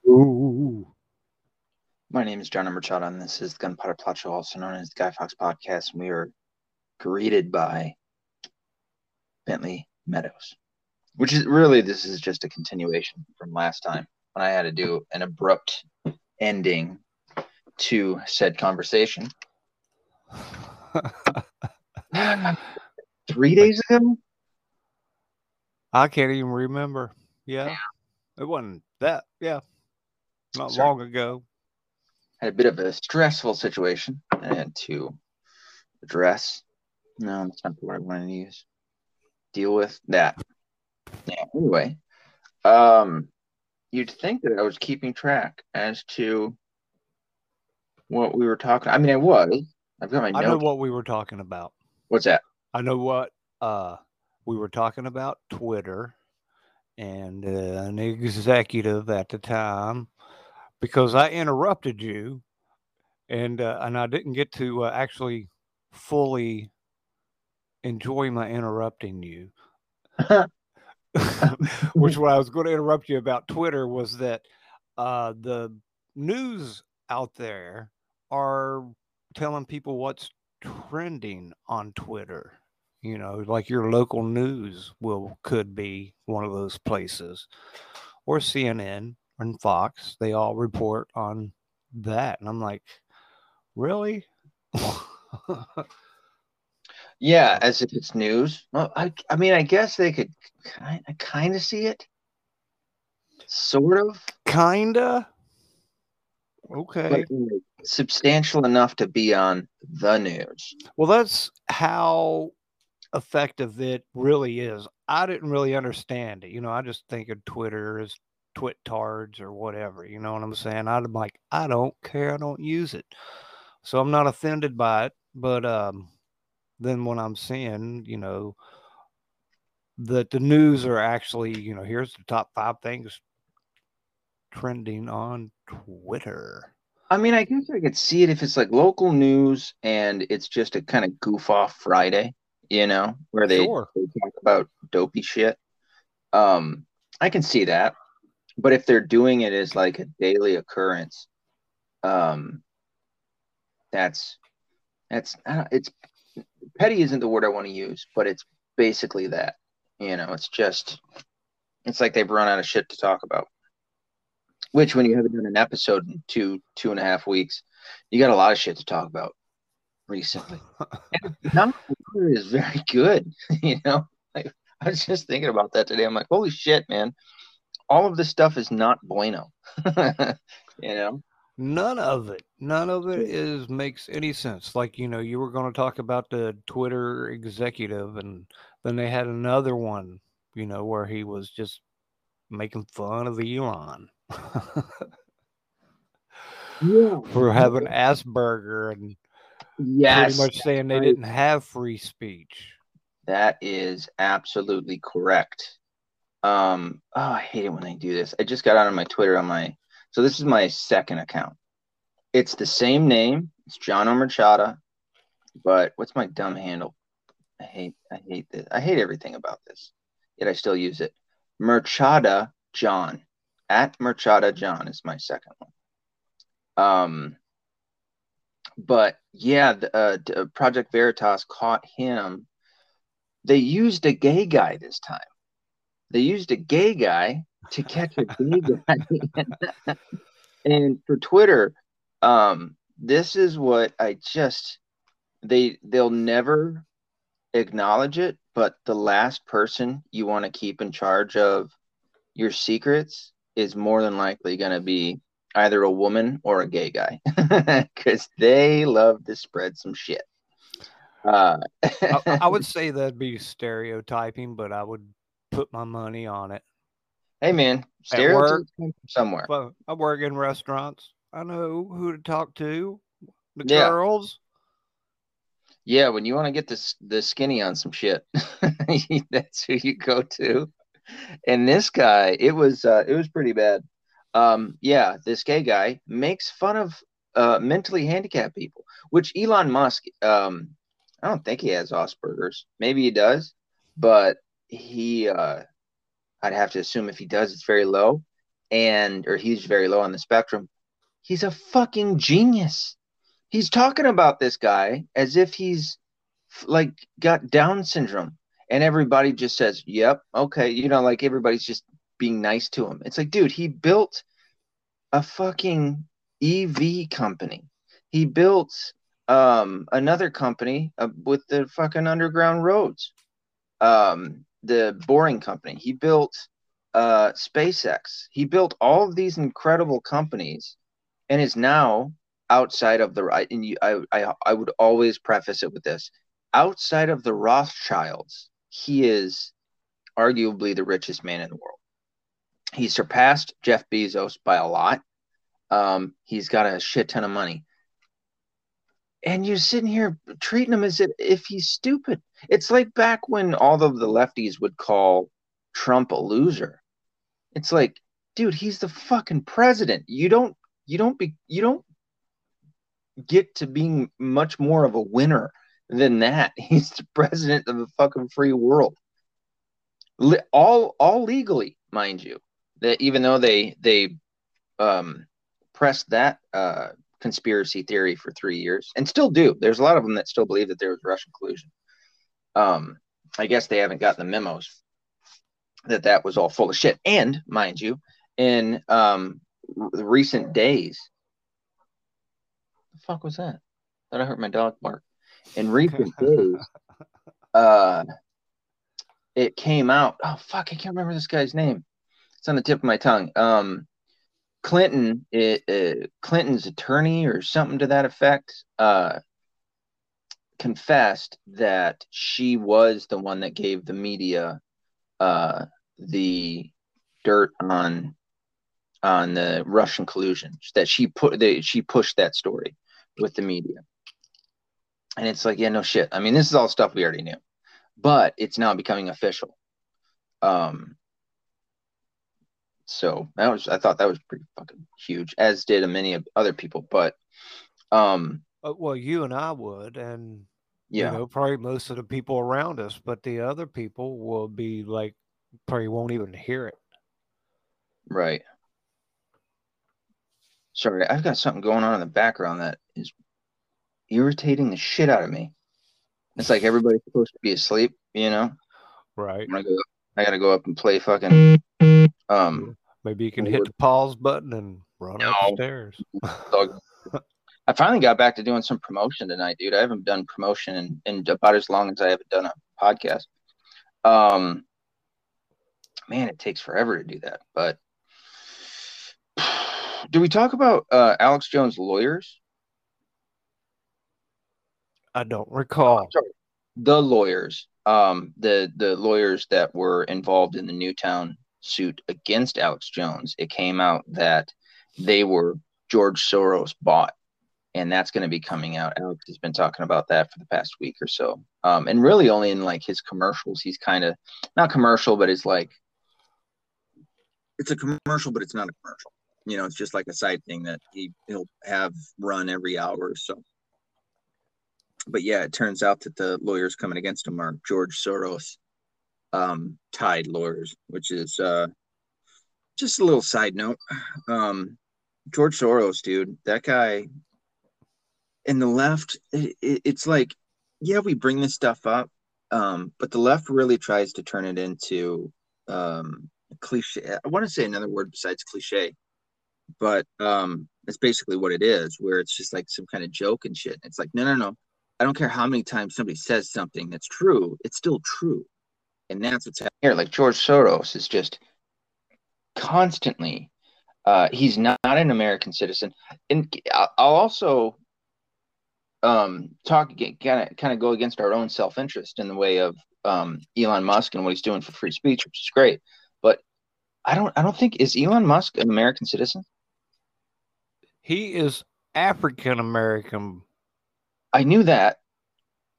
My name is John Machado, and this is the Gunpowder Plot Show, also known as the Guy Fawkes Podcast. And we are greeted by Bentley Meadows, which is really this is just a continuation from last time when I had to do an abrupt ending to said conversation. Three days ago? I can't even remember. Yeah. It wasn't that. Yeah. Not Sorry. long ago. Had a bit of a stressful situation I had to address. No, that's not the word I wanted to use. Deal with that. Yeah. Anyway, um, you'd think that I was keeping track as to what we were talking. I mean, I was. I've got my Notes. I know what we were talking about. What's that? I know what uh we were talking about Twitter and uh, an executive at the time because I interrupted you and uh, and I didn't get to uh, actually fully enjoy my interrupting you. Which what I was going to interrupt you about Twitter was that uh, the news out there are telling people what's trending on Twitter. You know, like your local news will could be one of those places, or CNN and Fox. They all report on that, and I'm like, really? Yeah, as if it's news. Well, I, I mean, I guess they could kind of, kind of see it, sort of, Kinda. Okay. substantial enough to be on the news. Well, that's how effective it really is. I didn't really understand it. You know, I just think of Twitter as twittards or whatever. You know what I'm saying? I'm like, I don't care. I don't use it. So I'm not offended by it. But um, then when I'm seeing, you know, that the news are actually, you know, here's the top five things trending on Twitter. I mean, I guess I could see it if it's like local news and it's just a kind of goof off Friday, you know, where they, Sure. they talk about dopey shit. Um, I can see that. But if they're doing it as like a daily occurrence, um, that's that's it's petty isn't the word I want to use, but it's basically that. You know, it's just it's like they've run out of shit to talk about. Which, when you haven't done an episode in two two and a half weeks, you got a lot of shit to talk about recently. Not is very good. You know, like I was just thinking about that today. I'm like, holy shit, man! all of this stuff is not bueno. you know? None of it. None of it is makes any sense. Like, you know, you were going to talk about the Twitter executive and then they had another one, you know, where he was just making fun of Elon. yeah. For having Asperger and yes, pretty much saying they didn't have free speech. That is absolutely correct. Um, oh, I hate it when they do this. I just got out of my Twitter on my so this is my second account. It's the same name. It's John Omerchada, but what's my dumb handle? I hate I hate this. I hate everything about this. Yet I still use it. Merchada John. At Merchada John is my second one. Um but yeah, the, uh, uh, Project Veritas caught him. They used a gay guy this time. They used a gay guy to catch a guy. and for Twitter, um, this is what I just they they'll never acknowledge it, but the last person you want to keep in charge of your secrets is more than likely going to be either a woman or a gay guy because they love to spread some shit. Uh, I, I would say that'd be stereotyping, but I would put my money on it. Hey man, stereotypes come from somewhere. Well, I work in restaurants. I know who to talk to. The Yeah. girls. Yeah, when you want to get this the skinny on some shit, that's who you go to. And this guy, it was uh, it was pretty bad. Um, yeah, this gay guy makes fun of uh, mentally handicapped people, which Elon Musk, um, I don't think he has Asperger's. Maybe he does, but he, uh, I'd have to assume if he does, it's very low, and or he's very low on the spectrum. He's a fucking genius he's talking about this guy as if he's like got Down syndrome, and everybody just says, "Yep, okay," you know, like everybody's just being nice to him. It's like, dude, he built a fucking EV company. He built um another company uh, with the fucking underground roads. Um, the boring company. He built uh SpaceX. He built all of these incredible companies and is now outside of the right and you, I, I I would always preface it with this outside of the Rothschilds he is arguably the richest man in the world he surpassed Jeff Bezos by a lot um he's got a shit ton of money and you're sitting here treating him as if, if he's stupid it's like back when all of the lefties would call Trump a loser it's like dude he's the fucking president you don't you don't be you don't get to being much more of a winner than that. He's the president of the fucking free world. All all legally, mind you. That even though they they um pressed that uh conspiracy theory for 3 years and still do. There's a lot of them that still believe that there was Russian collusion. Um I guess they haven't gotten the memos that that was all full of shit. And mind you, in um recent days the fuck was that? That I heard my dog bark. In recent days, uh, it came out. Oh fuck, I can't remember this guy's name. It's on the tip of my tongue. Um, Clinton, it, uh, Clinton's attorney or something to that effect, uh, confessed that she was the one that gave the media uh, the dirt on on the Russian collusion. That she put that she pushed that story with the media. And it's like, yeah, no shit. I mean, this is all stuff we already knew, but it's now becoming official. Um, so that was, I thought that was pretty fucking huge, as did many of other people. But, um, Uh, well, you and I would, and yeah, you know, probably most of the people around us, but the other people will be like, probably won't even hear it. right. Sorry, I've got something going on in the background that is irritating the shit out of me. It's like everybody's supposed to be asleep, you know. Right. I'm gonna go, I gotta go up and play fucking um Maybe you can hit the pause button and run No. upstairs. I finally got back to doing some promotion tonight, dude. I haven't done promotion in, in about as long as I haven't done a podcast. Um, man, it takes forever to do that. But do we talk about uh, Alex Jones' lawyers? I don't recall. Sorry. The lawyers, um, the the lawyers that were involved in the Newtown suit against Alex Jones. It came out that they were George Soros bought, and that's going to be coming out. Alex has been talking about that for the past week or so, um, and really only in like his commercials. He's kind of not commercial, but it's like it's a commercial, but it's not a commercial. You know, it's just like a side thing that he he'll have run every hour or so. But yeah, it turns out that the lawyers coming against him are George Soros um, tied lawyers, which is uh, just a little side note. Um, George Soros, dude, that guy in the left, it, it, it's like, yeah, we bring this stuff up, um, but the left really tries to turn it into um, cliche. I want to say another word besides cliche, but um, it's basically what it is, where it's just like some kind of joke and shit. It's like, no, no, no. I don't care how many times somebody says something that's true, it's still true. And that's what's happening here. Like George Soros is just constantly, uh, he's not, not an American citizen. And I'll also um, talk kind of kind of go against our own self interest in the way of um, Elon Musk and what he's doing for free speech, which is great. But I don't I don't think is Elon Musk an American citizen? He is African American. I knew that,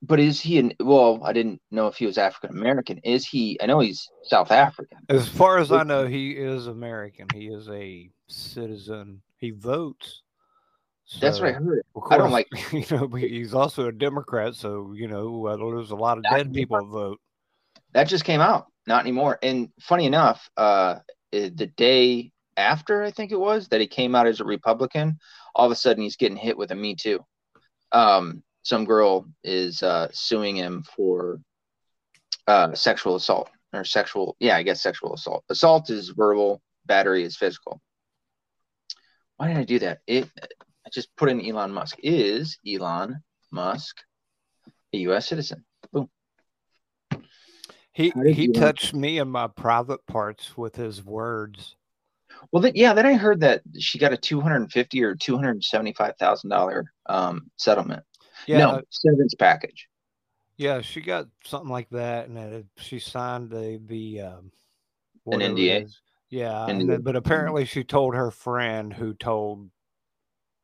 but is he an well? I didn't know if he was African American. Is he? I know he's South African. As far as I know, he is American. He is a citizen. He votes. So, That's what I heard. Course, I don't like. You know, he's also a Democrat, so you know there's a lot of dead people vote. That just came out. Not anymore. And funny enough, uh, the day after I think it was that he came out as a Republican, all of a sudden he's getting hit with a Me Too. Um, some girl is uh, suing him for uh, sexual assault or sexual, yeah, I guess sexual assault. Assault is verbal, battery is physical. Why did I do that? It I just put in Elon Musk. Is Elon Musk a U.S. citizen? Boom. He he touched me in my private parts with his words. Well, then, yeah, then I heard that she got a two hundred and fifty or two hundred seventy-five thousand dollar um, settlement. Yeah, no, severance package. Yeah, she got something like that, and it, she signed the the um, an NDA. Yeah, then, but apparently she told her friend who told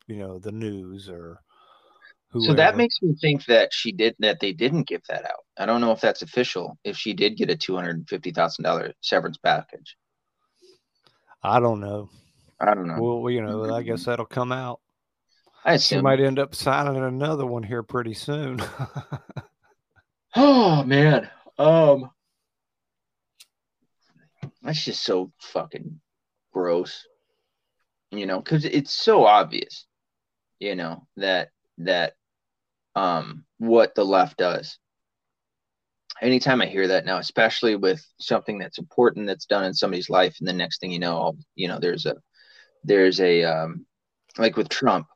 you know the news or whoever. So that makes me think that she did that they didn't give that out. I don't know if that's official. If she did get a two hundred fifty thousand dollar severance package, I don't know. I don't know. Well, you know, I guess that'll come out. I assume. She might end up signing another one here pretty soon. oh man, um, that's just so fucking gross. You know, because it's so obvious. You know that that um what the left does. Anytime I hear that now, especially with something that's important that's done in somebody's life, and the next thing you know, you know, there's a there's a um like with Trump,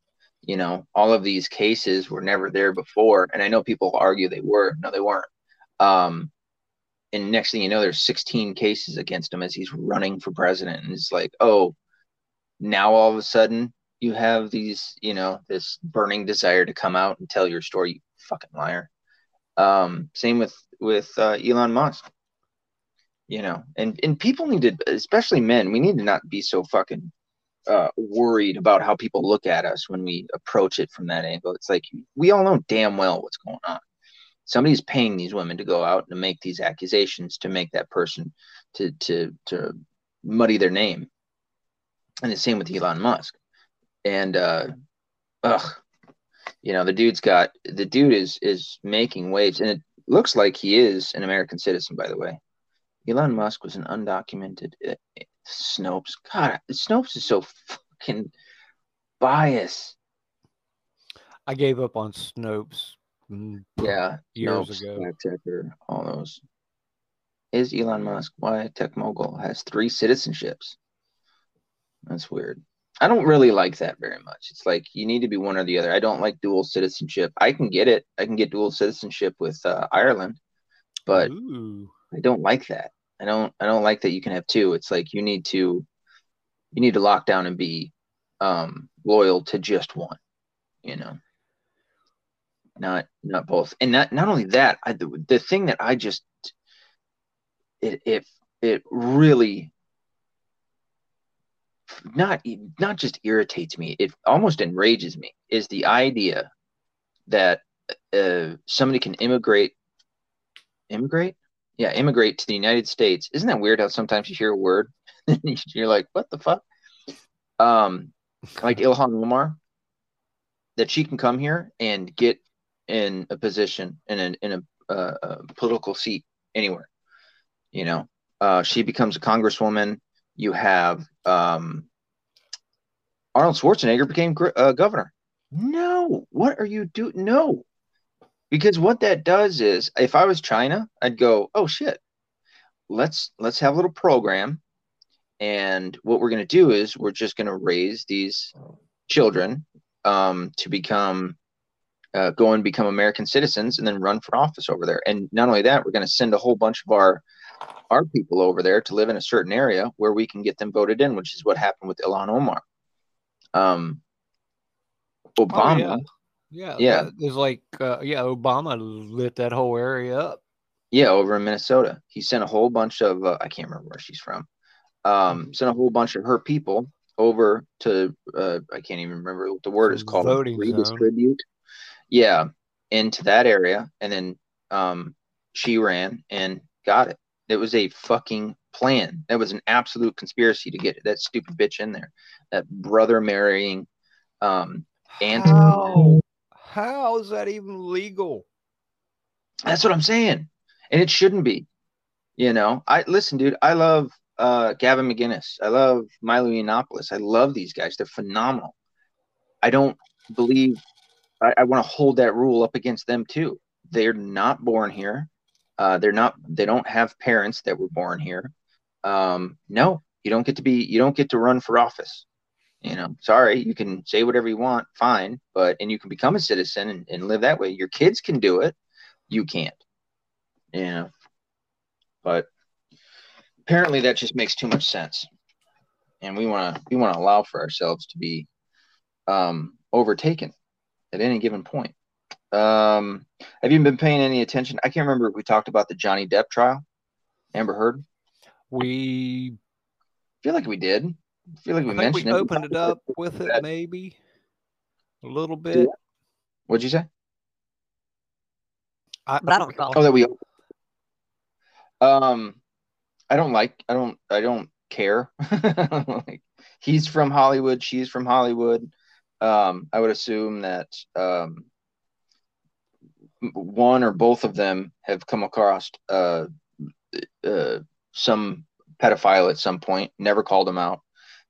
you know, all of these cases were never there before. And I know people argue they were. No, they weren't. Um, and next thing you know, there's 16 cases against him as he's running for president. And it's like, oh, now all of a sudden you have these, you know, this burning desire to come out and tell your story, you fucking liar. Um, same with with uh, Elon Musk. You know, and and people need to, especially men, we need to not be so fucking uh, worried about how people look at us when we approach it from that angle. It's like we all know damn well what's going on. Somebody's paying these women to go out and make these accusations to make that person to to to muddy their name. And the same with Elon Musk. And uh ugh, you know, the dude's got the dude is is making waves, and it looks like he is an American citizen, by the way. Elon Musk was an undocumented Snopes. God, Snopes is so fucking biased. I gave up on Snopes. Mm, yeah, years Snopes, ago. All those. Is Elon Musk why a tech mogul has three citizenships? That's weird. I don't really like that very much. It's like you need to be one or the other. I don't like dual citizenship. I can get it. I can get dual citizenship with uh, Ireland, but Ooh. I don't like that. I don't I don't like that you can have two. It's like you need to you need to lock down and be um loyal to just one, you know. Not not both. And not not only that, I the, the thing that I just it it it really not not just irritates me it almost enrages me is the idea that uh, somebody can immigrate immigrate yeah immigrate to the united states isn't that weird how sometimes you hear a word and you're like what the fuck um like ilhan omar that she can come here and get in a position in a in a, uh, a political seat anywhere you know uh, she becomes a congresswoman you have um, Arnold Schwarzenegger became uh, governor. No, what are you doing? No, because what that does is, if I was China, I'd go, oh shit, let's let's have a little program, and what we're gonna do is we're just gonna raise these children um, to become uh, go and become American citizens and then run for office over there. And not only that, we're going to send a whole bunch of our our people over there to live in a certain area where we can get them voted in, which is what happened with Ilhan Omar. Um, Obama. Oh, yeah. Yeah. yeah. It's like, uh, yeah, Obama lit that whole area up. Yeah, over in Minnesota. He sent a whole bunch of, uh, I can't remember where she's from, um, mm-hmm. sent a whole bunch of her people over to, uh, I can't even remember what the word is called. Voting redistribute. Zone. Yeah, into that area. And then um, she ran and got it. It was a fucking plan. That was an absolute conspiracy to get that stupid bitch in there. That brother marrying um aunt. How? How is that even legal? That's what I'm saying. And it shouldn't be. You know, I listen, dude, I love uh Gavin McInnes. I love Milo Yiannopoulos. I love these guys. They're phenomenal. I don't believe I, I want to hold that rule up against them too. They're not born here. Uh, they're not. They don't have parents that were born here. Um, no, you don't get to be. You don't get to run for office. You know, sorry, you can say whatever you want, fine, but and you can become a citizen and, and live that way. Your kids can do it. You can't. You know, but apparently that just makes too much sense, and we want to we want to allow for ourselves to be um, overtaken at any given point. Um, have you been paying any attention? I can't remember if we talked about the Johnny Depp trial. Amber Heard. We feel like we did. I feel like we I mentioned we it. opened it up with it, maybe a little bit. What'd you say? I, but I don't recall. Oh, that we. Um, I don't like. I don't. I don't care. like, he's from Hollywood. She's from Hollywood. Um, I would assume that um, one or both of them have come across uh, uh, some pedophile at some point, never called him out.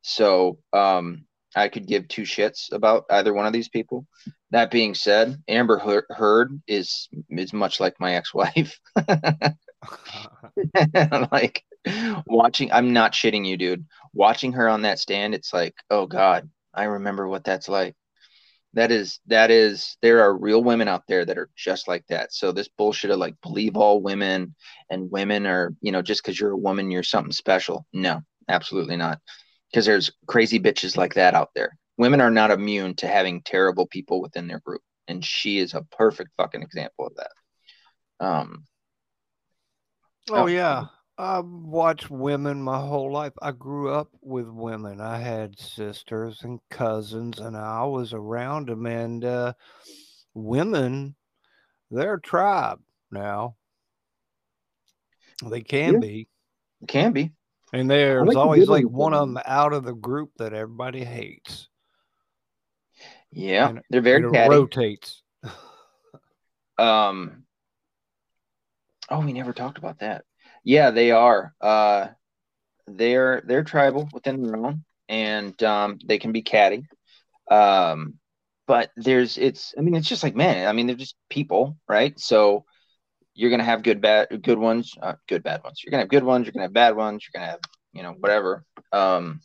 So um, I could give two shits about either one of these people. That being said, Amber Heard is is much like my ex-wife. like watching, I'm not shitting you, dude. Watching her on that stand, it's like, oh god, I remember what that's like that is that is there are real women out there that are just like that so this bullshit of like believe all women and women are you know just because you're a woman you're something special no absolutely not because there's crazy bitches like that out there women are not immune to having terrible people within their group and she is a perfect fucking example of that um oh, yeah I've watched women my whole life. I grew up with women. I had sisters and cousins, and I was around them. And uh, women, they're a tribe now. They can yeah, be. Can be. And there's like always like one of them out of the group that everybody hates. Yeah, and they're very it rotates. um. Oh, we never talked about that. Yeah, they are. Uh, they're they're tribal within their own, and um, they can be catty. Um, but there's it's. I mean, it's just like man. I mean, they're just people, right? So you're gonna have good bad good ones, uh, good bad ones. You're gonna have good ones. You're gonna have bad ones. You're gonna have you know whatever. Um,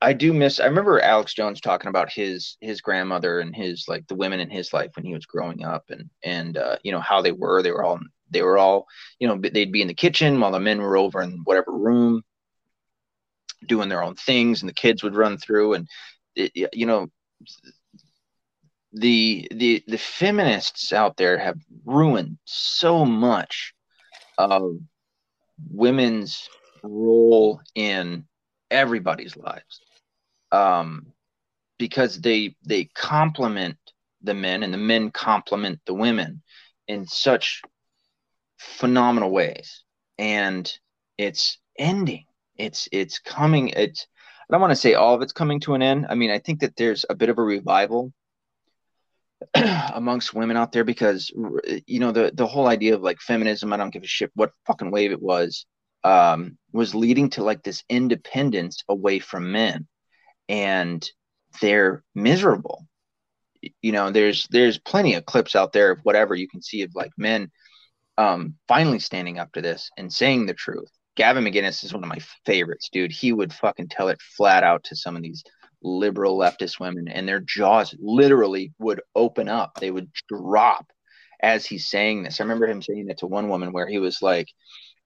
I do miss. I remember Alex Jones talking about his his grandmother and his like the women in his life when he was growing up, and and uh, you know how they were. They were all they were all you know they'd be in the kitchen while the men were over in whatever room doing their own things, and the kids would run through, and it, you know the the the feminists out there have ruined so much of women's role in everybody's lives. Um, because they they complement the men and the men complement the women in such phenomenal ways. And it's ending. It's it's coming. It's i don't want to say all of it's coming to an end. I mean i think that there's a bit of a revival amongst women out there because you know the the whole idea of like feminism i don't give a shit what fucking wave it was um was leading to like this independence away from men. And they're miserable. You know there's there's plenty of clips out there of whatever you can see of like men um finally standing up to this and saying the truth. Gavin McInnes is one of my favorites dude. He would fucking tell it flat out to some of these liberal leftist women and their jaws literally would open up. They would drop as he's saying this. I remember him saying it to one woman where he was like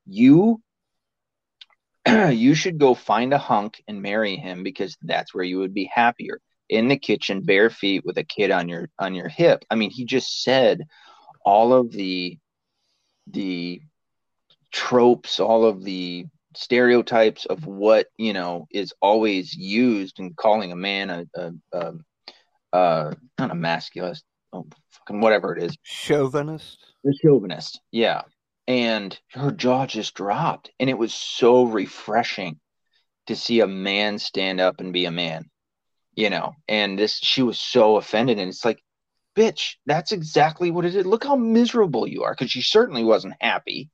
you you should go find a hunk and marry him because that's where you would be happier. In the kitchen bare feet with a kid on your on your hip. I mean he just said all of the the tropes all of the stereotypes of what you know is always used in calling a man a, a, a, a not a masculist oh, fucking whatever it is. Chauvinist? A chauvinist yeah. And her jaw just dropped and it was so refreshing to see a man stand up and be a man you know? And this she was so offended and it's like bitch that's exactly what it is. Look how miserable you are because she certainly wasn't happy.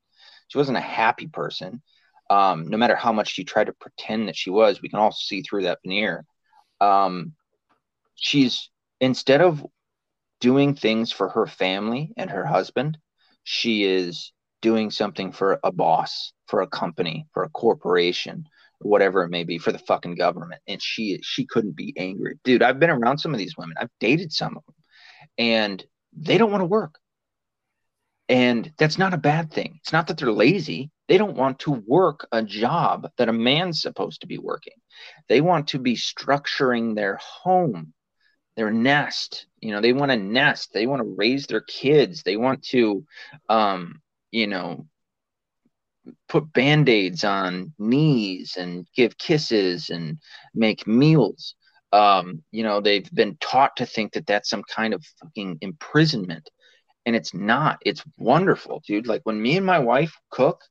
She wasn't a happy person um, no matter how much she tried to pretend that she was we can all see through that veneer um, she's instead of doing things for her family and her husband she is doing something for a boss, for a company, for a corporation, whatever it may be, for the fucking government. And she she couldn't be angry. Dude, I've been around some of these women. I've dated some of them. And they don't want to work. And that's not a bad thing. It's not that they're lazy. They don't want to work a job that a man's supposed to be working. They want to be structuring their home, their nest. You know, they want to nest. They want to raise their kids. They want to um, you know, put band-aids on knees and give kisses and make meals. Um, you know, they've been taught to think that that's some kind of fucking imprisonment. And it's not. It's wonderful, dude. Like when me and my wife cook,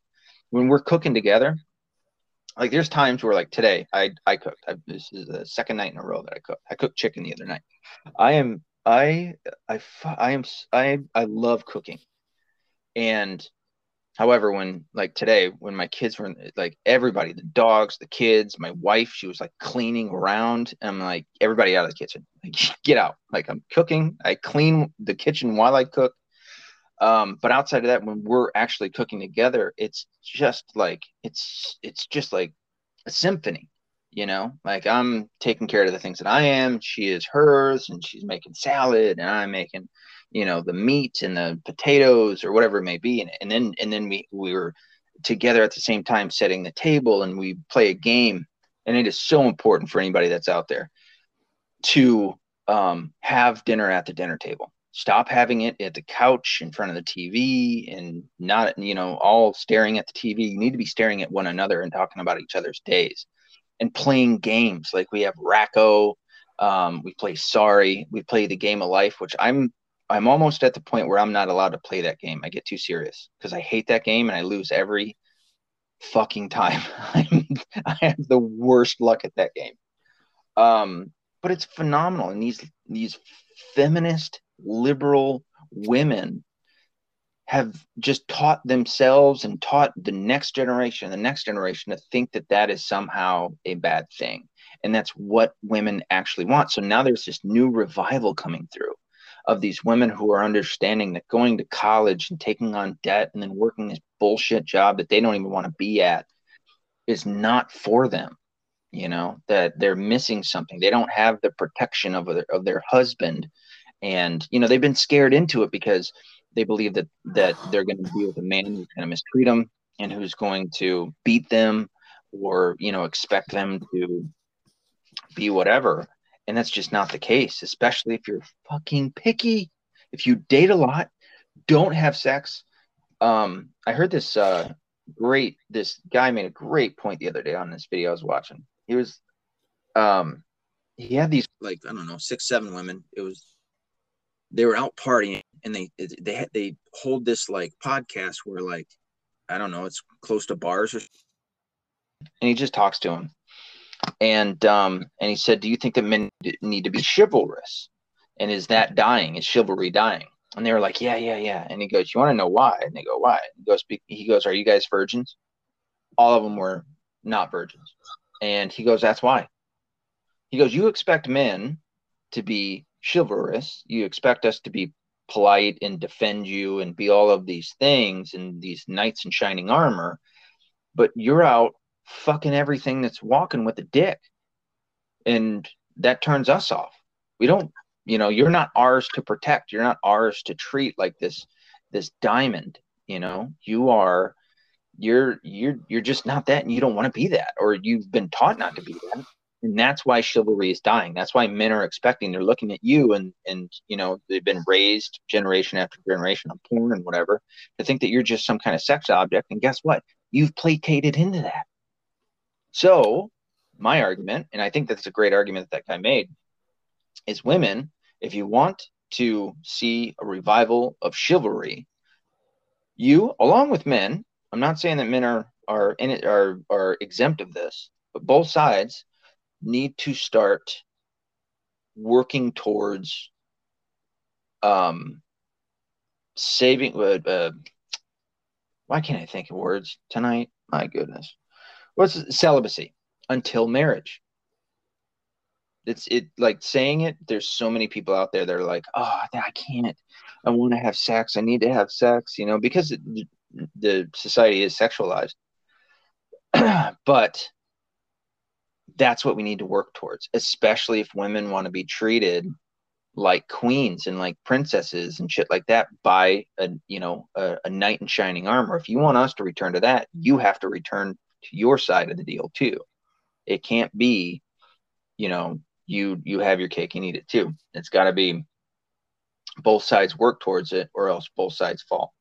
when we're cooking together, like there's times where like today I I cooked. I, this is the second night in a row that I cooked. I cooked chicken the other night. I am I I I am I I love cooking. And however, when like today, when my kids were like everybody, the dogs, the kids, my wife, she was like cleaning around. I'm like, everybody out of the kitchen, like get out. Like I'm cooking. I clean the kitchen while I cook. Um, but outside of that, when we're actually cooking together, it's just like it's it's just like a symphony you know? Like i'm taking care of the things that i am. She is hers and she's making salad and i'm making you know the meat and the potatoes or whatever it may be. And, and then and then we we were together at the same time setting the table and we play a game. And it is so important for anybody that's out there to um, have dinner at the dinner table stop having it at the couch in front of the tv and not you know all staring at the tv you need to be staring at one another and talking about each other's days and playing games like we have Rack-O um, we play sorry we play the game of life which i'm I'm almost at the point where I'm not allowed to play that game. I get too serious because I hate that game and I lose every fucking time. I have the worst luck at that game. Um, but it's phenomenal, and these these feminist liberal women have just taught themselves and taught the next generation, the next generation, to think that that is somehow a bad thing, and that's what women actually want. So now there's this new revival coming through of these women who are understanding that going to college and taking on debt and then working this bullshit job that they don't even want to be at is not for them. you know that they're missing something they don't have the protection of of their husband and you know they've been scared into it because they believe that that they're going to be with a man who's going to mistreat them and who's going to beat them or you know expect them to be whatever. And that's just not the case especially if you're fucking picky. If you date a lot don't have sex. Um i heard this uh great this guy made a great point the other day on this video i was watching. He was um he had these like i don't know six seven women. It was they were out partying and they they they hold this like podcast where like i don't know it's close to bars or and he just talks to him. And um and he said do you think that men need to be chivalrous? And is that dying? Is chivalry dying? And they were like yeah yeah yeah. And he goes you want to know why? And they go why? He goes he goes are you guys virgins all of them were not virgins. And he goes, That's why. He goes, You expect men to be chivalrous. You expect us to be polite and defend you and be all of these things and these knights in shining armor. But you're out fucking everything that's walking with a dick. And that turns us off. We don't, you know, you're not ours to protect. You're not ours to treat like this this diamond, you know. You are you're you're you're just not that and you don't want to be that or you've been taught not to be that and that's why chivalry is dying. That's why men are expecting they're looking at you and and you know they've been raised generation after generation on porn and whatever to think that you're just some kind of sex object and guess what? You've placated into that. So my argument and i think that's a great argument that, that guy made is women if you want to see a revival of chivalry you along with men I'm not saying that men are are in it are are exempt of this, but both sides need to start working towards um saving uh, uh, why can't I think of words tonight? My goodness. What's celibacy until marriage? It's it like saying it. There's so many people out there that are like, oh, I can't. I want to have sex. I need to have sex. You know, because it, the society is sexualized. but that's what we need to work towards, especially if women want to be treated like queens and like princesses and shit like that by a you know a, a knight in shining armor. If you want us to return to that, you have to return to your side of the deal too. It can't be, you know, you you have your cake and eat it too. It's got to be both sides work towards it, or else both sides fall.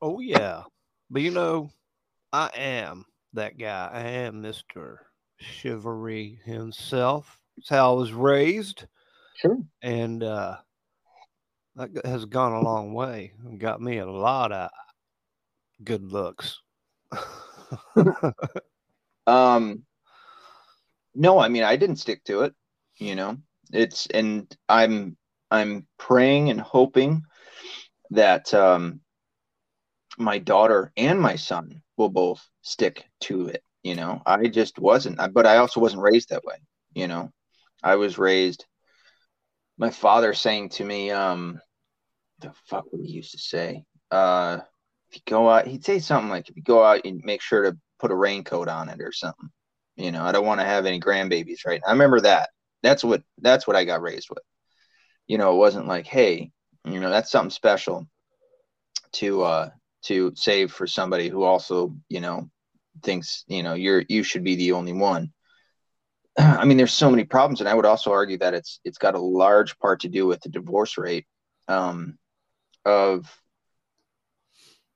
Oh yeah, but you know, I am that guy. I am Mister Chivalry himself. That's how I was raised. Sure. And uh, that has gone a long way and got me a lot of good looks. um, no, I mean I didn't stick to it. You know, it's and I'm I'm praying and hoping that um my daughter and my son will both stick to it. You know, I just wasn't, but I also wasn't raised that way. You know, I was raised, my father saying to me, um, the fuck would he used to say? Uh, if you go out, he'd say something like, if you go out and make sure to put a raincoat on it or something. You know, I don't want to have any grandbabies right. I remember that. That's what, that's what I got raised with. You know, it wasn't like, hey, you know, that's something special to, uh, to save for somebody who also, you know, thinks, you know, you're you should be the only one. I mean, there's so many problems, and I would also argue that it's it's got a large part to do with the divorce rate um, of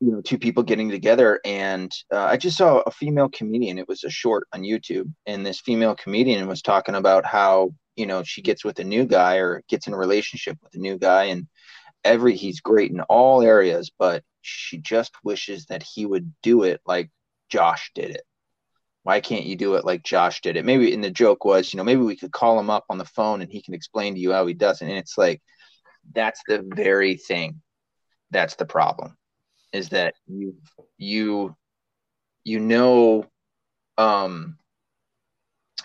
you know two people getting together. And uh, I just saw a female comedian. It was a short on YouTube, and this female comedian was talking about how you know she gets with a new guy or gets in a relationship with a new guy, and every he's great in all areas, but she just wishes that he would do it like Josh did it. Why can't you do it like Josh did it? Maybe and the joke was, you know, maybe we could call him up on the phone and he can explain to you how he does it. And it's like that's the very thing that's the problem is that you you you know um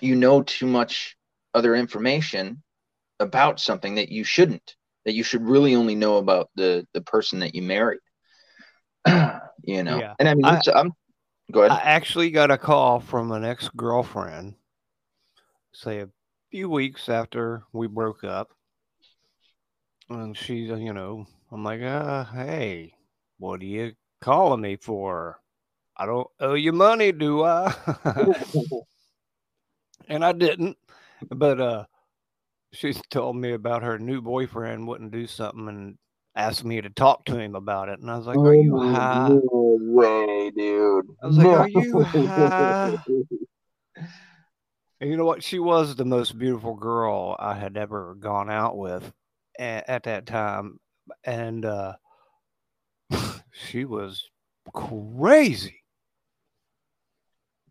you know too much other information about something that you shouldn't that you should really only know about the the person that you married you know yeah. and i mean I, i'm Go ahead. I actually got a call from an ex girlfriend, say a few weeks after we broke up. And she's, uh, you know, I'm like, uh, hey, what are you calling me for? I don't owe you money, do I? and I didn't. But uh she told me about her new boyfriend wouldn't do something and asked me to talk to him about it. And I was like, Are you high? No way, dude. I was like, Are you high? And you know what? She was the most beautiful girl I had ever gone out with at, at that time. And uh she was crazy.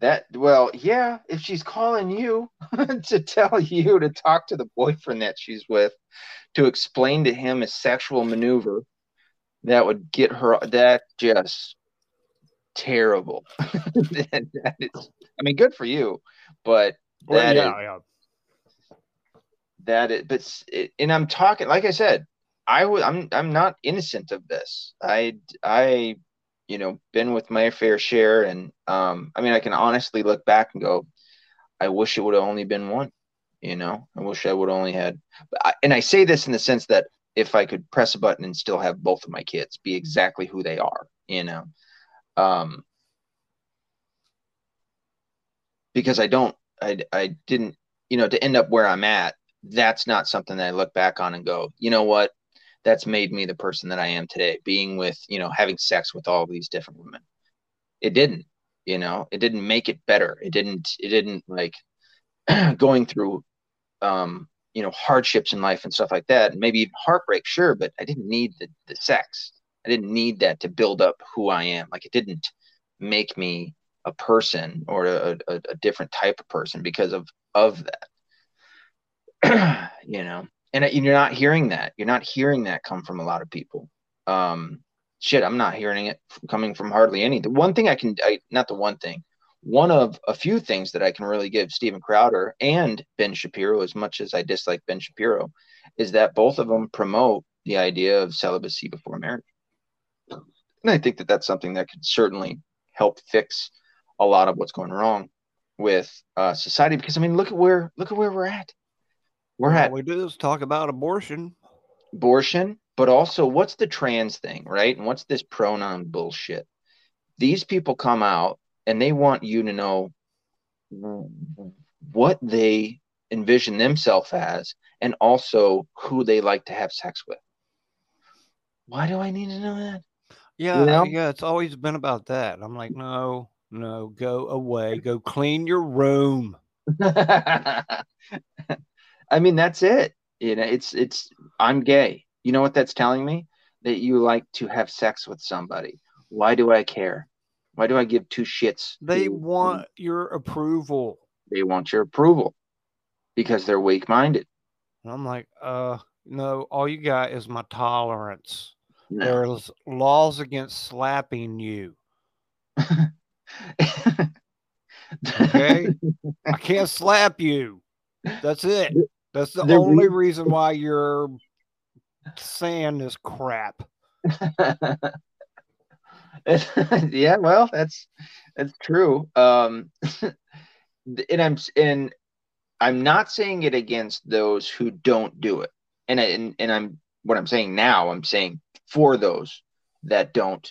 That well, yeah. If she's calling you to tell you to talk to the boyfriend that she's with, to explain to him a sexual maneuver, that would get her. That just terrible. that, is, I mean, good for you, but Well, that yeah, is- yeah. that it, but it, and I'm talking, like I said, I was, I'm, I'm not innocent of this. I, I, you know, been with my fair share, and um, I mean, I can honestly look back and go, I wish it would have only been one. You know, I wish I would only had, and I say this in the sense that if I could press a button and still have both of my kids be exactly who they are, you know, um, because I don't, I, I didn't, you know, to end up where I'm at, that's not something that I look back on and go, you know what, that's made me the person that I am today, being with, you know, having sex with all these different women. It didn't, you know, it didn't make it better. It didn't, it didn't like going through, um, you know, hardships in life and stuff like that, and maybe even heartbreak, sure, but I didn't need the, the sex. I didn't need that to build up who I am. Like it didn't make me a person or a, a, a different type of person because of of that. you know, and you're not hearing that. You're not hearing that come from a lot of people. Um, shit, I'm not hearing it coming from hardly any. The one thing I can, I, not the one thing, one of a few things that I can really give Steven Crowder and Ben Shapiro, as much as I dislike Ben Shapiro, is that both of them promote the idea of celibacy before marriage. And I think that that's something that could certainly help fix a lot of what's going wrong with uh, society. Because I mean, look at where look at where we're at. We're All at we do is talk about abortion. abortion, but also what's the trans thing, right? And what's this pronoun bullshit? These people come out and they want you to know what they envision themselves as and also who they like to have sex with. Why do I need to know that? Yeah, know? yeah, it's always been about that. I'm like, no, no, go away, go clean your room. I mean, that's it. You know, it's it's I'm gay. You know what that's telling me? That you like to have sex with somebody. Why do I care? Why do I give two shits? They who- want your approval. they want your approval because they're weak minded. I'm like, uh, no, all you got is my tolerance. No. There's laws against slapping you. Okay. I can't slap you. That's it. That's the The only reason why your sand is crap. yeah, well, that's that's true. Um, and I'm and I'm not saying it against those who don't do it. And I- and and I'm what I'm saying now. I'm saying for those that don't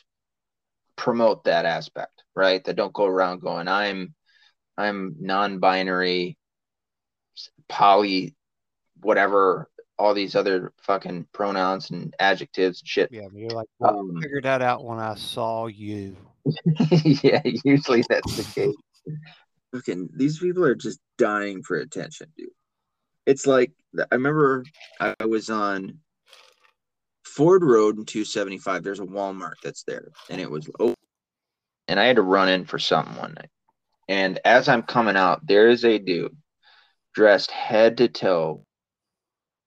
promote that aspect, right? That don't go around going, I'm I'm non-binary, poly, whatever, all these other fucking pronouns and adjectives and shit. Yeah, you're like, well, Um, I figured that out when I saw you. yeah, usually that's the case. Fucking these people are just dying for attention, dude. It's like I remember I was on Ford Road in 275. There's a Walmart that's there, and it was open. And I had to run in for something one night. And as I'm coming out, there is a dude dressed head to toe,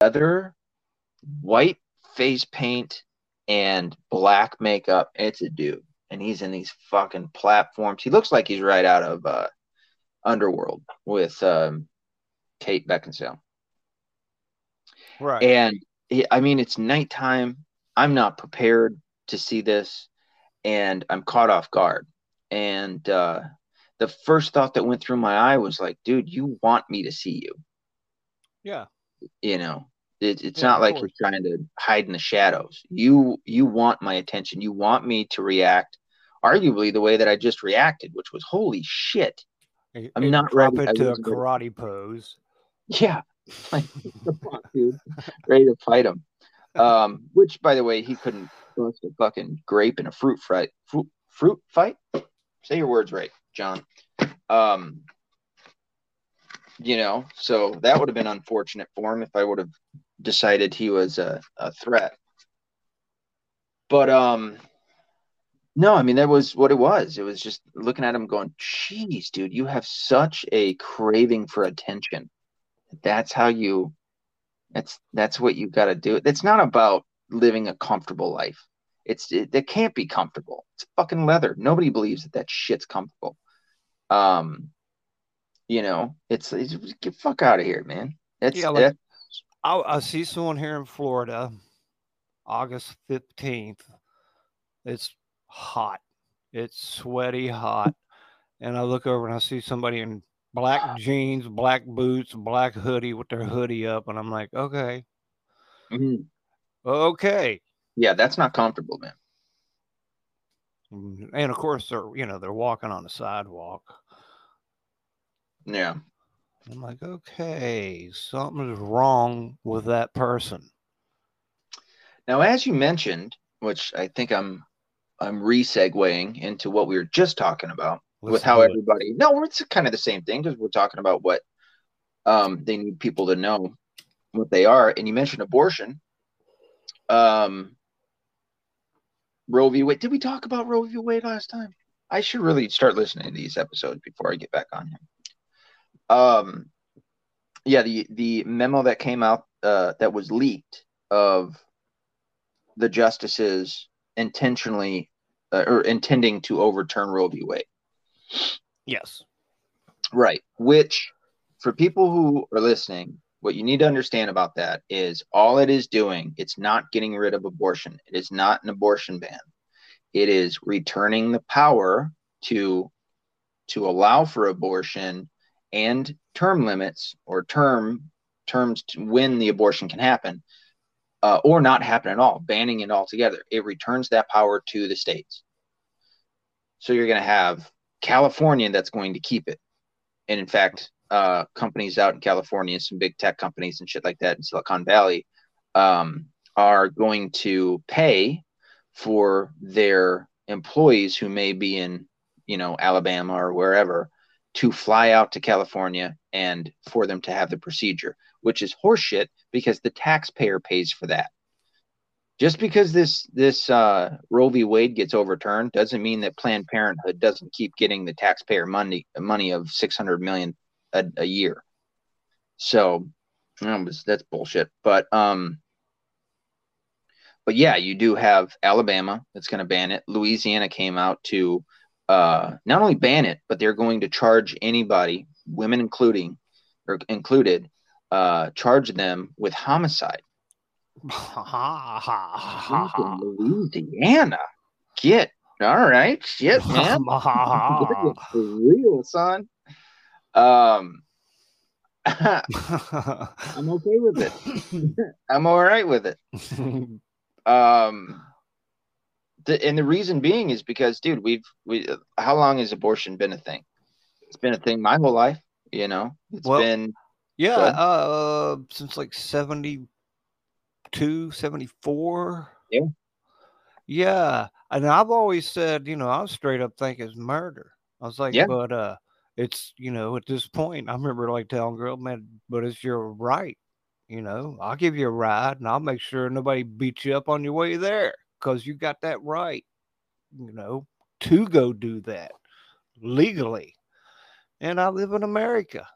leather, white face paint, and black makeup. It's a dude and he's in these fucking platforms. He looks like he's right out of uh, Underworld with um, Kate Beckinsale. Right. And he, I mean, it's nighttime. I'm not prepared to see this, and I'm caught off guard. and uh, the first thought that went through my eye was like, dude, you want me to see you. Yeah. You know, it, it's Yeah, not like course. you're trying to hide in the shadows. You you want my attention. You want me to react, arguably the way that I just reacted, which was holy shit. It- I'm it not drop ready- I into a ready. karate pose. Yeah, like what the fuck, dude, ready to fight him. Um, which by the way, he couldn't bust a fucking grape in a fruit fight. Fruit fruit fight. Say your words right, John. Um, you know, so that would have been unfortunate for him if I would have decided he was a, a threat. But um, no, I mean that was what it was. It was just looking at him, going, "Jeez, dude, you have such a craving for attention." that's how you that's that's what you got to do it's not about living a comfortable life it's it, it can't be comfortable it's fucking leather nobody believes that that shit's comfortable um you know it's, it's get fuck out of here man it's Yeah, like- I, I see someone here in Florida, August 15th. It's hot. It's sweaty hot. And I look over and I see somebody in black jeans, black boots, black hoodie with their hoodie up. And I'm like, okay, Mhm. okay. yeah that's not comfortable man Mm, And of course, they're, you know, they're walking on the sidewalk. Yeah. I'm like, okay, something's wrong with that person. now as you mentioned which i think i'm i'm re-segueing into what we were just talking about with Let's how do it. everybody no it's kind of the same thing because we're talking about what um they need people to know what they are. And you mentioned abortion. Um roe v. Wade did we talk about roe v. Wade last time? I should really start listening to these episodes before i get back on here um yeah the the memo that came out uh that was leaked of the justices intentionally uh, or intending to overturn roe v wade Yes. Right. Which, for people who are listening, what you need to understand about that is all it is doing, it's not getting rid of abortion. It is not an abortion ban. It is returning the power to to allow for abortion and term limits or term terms when the abortion can happen uh, or not happen at all, banning it altogether. It returns that power to the states. So you're going to have California that's going to keep it. And in fact, uh, companies out in California, some big tech companies and shit like that in Silicon Valley, um, are going to pay for their employees who may be in, you know, Alabama or wherever to fly out to California and for them to have the procedure, which is horseshit because the taxpayer pays for that. Just because this this uh, Roe v. Wade gets overturned doesn't mean that Planned Parenthood doesn't keep getting the taxpayer money money of six hundred million a, a year. So that's bullshit. But um, but yeah, you do have Alabama that's going to ban it. Louisiana came out to uh, not only ban it, but they're going to charge anybody, women including or included, uh, charge them with homicide. Ha ha ha ha ha. Louisiana. Get all right, shit, man. Ha, ha, ha, for real, son. Um. I'm okay with it. I'm all right with it. Um, the, and the reason being is because, dude, we've we. How long has abortion been a thing? It's been a thing my whole life. You know, it's Well- been yeah, uh, since like 72, 74. Yeah. Yeah. And I've always said, you know, I was straight up think it's murder. I was like, Yeah. but uh it's you know, at this point, I remember like telling girl, man, but it's your right. You know, I'll give you a ride and I'll make sure nobody beats you up on your way there because you got that right, you know, to go do that legally. And I live in America.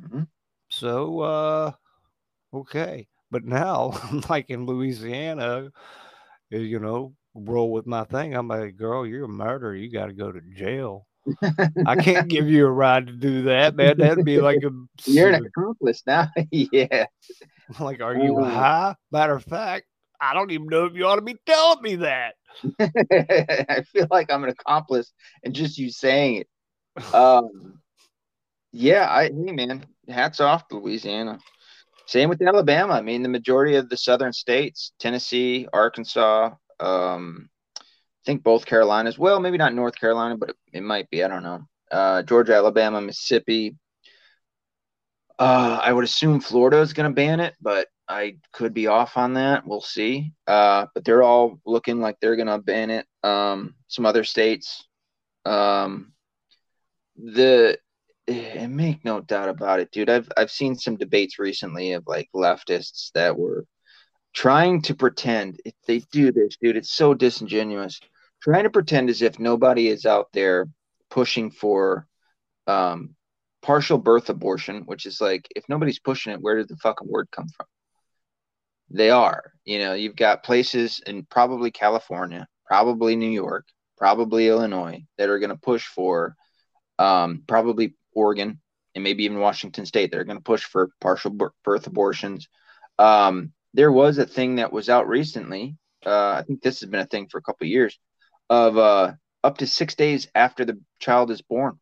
Mhm. So uh okay. But now like in Louisiana, uh, you know, roll with my thing. I'm like, girl, you're a murderer. You gotta go to jail. I can't give you a ride to do that, man. That'd be like a you're an accomplice now. yeah. like, are you Oh. high? Matter of fact, I don't even know if you ought to be telling me that. I feel like I'm an accomplice and just you saying it. Um, yeah, I hey man, hats off to Louisiana. Same with Alabama. I mean, the majority of the southern states, Tennessee, Arkansas, um, I think both Carolinas. Well, maybe not North Carolina, but it, it might be. I don't know. Uh, Georgia, Alabama, Mississippi. Uh, I would assume Florida is going to ban it, but I could be off on that. We'll see. Uh, but they're all looking like they're going to ban it. Um, some other states. Um, the and make no doubt about it, dude. I've I've seen some debates recently of like leftists that were trying to pretend if they do this, dude. It's so disingenuous. Trying to pretend as if nobody is out there pushing for um, partial birth abortion, which is like if nobody's pushing it, where did the fucking word come from? They are. You know, you've got places in probably California, probably New York, probably Illinois that are going to push for um, probably Oregon, and maybe even Washington State. They're going to push for partial birth abortions. Um, there was a thing that was out recently. Uh, I think this has been a thing for a couple of years of uh, up to six days after the child is born.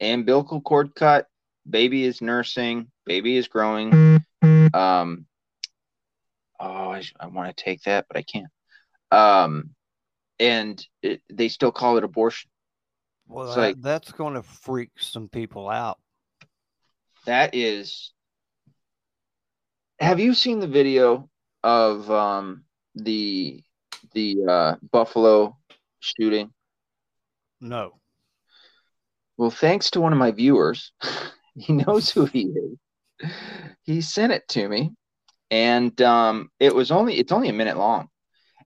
Umbilical cord cut, baby is nursing, baby is growing. Um, oh, I, I want to take that, but I can't. Um, and it, they still call it abortion. Well, that, like, that's going to freak some people out. That is. Have you seen the video of um, the the uh, Buffalo shooting? No. Well, thanks to one of my viewers, he knows who he is. He sent it to me, and um, it was only it's only a minute long,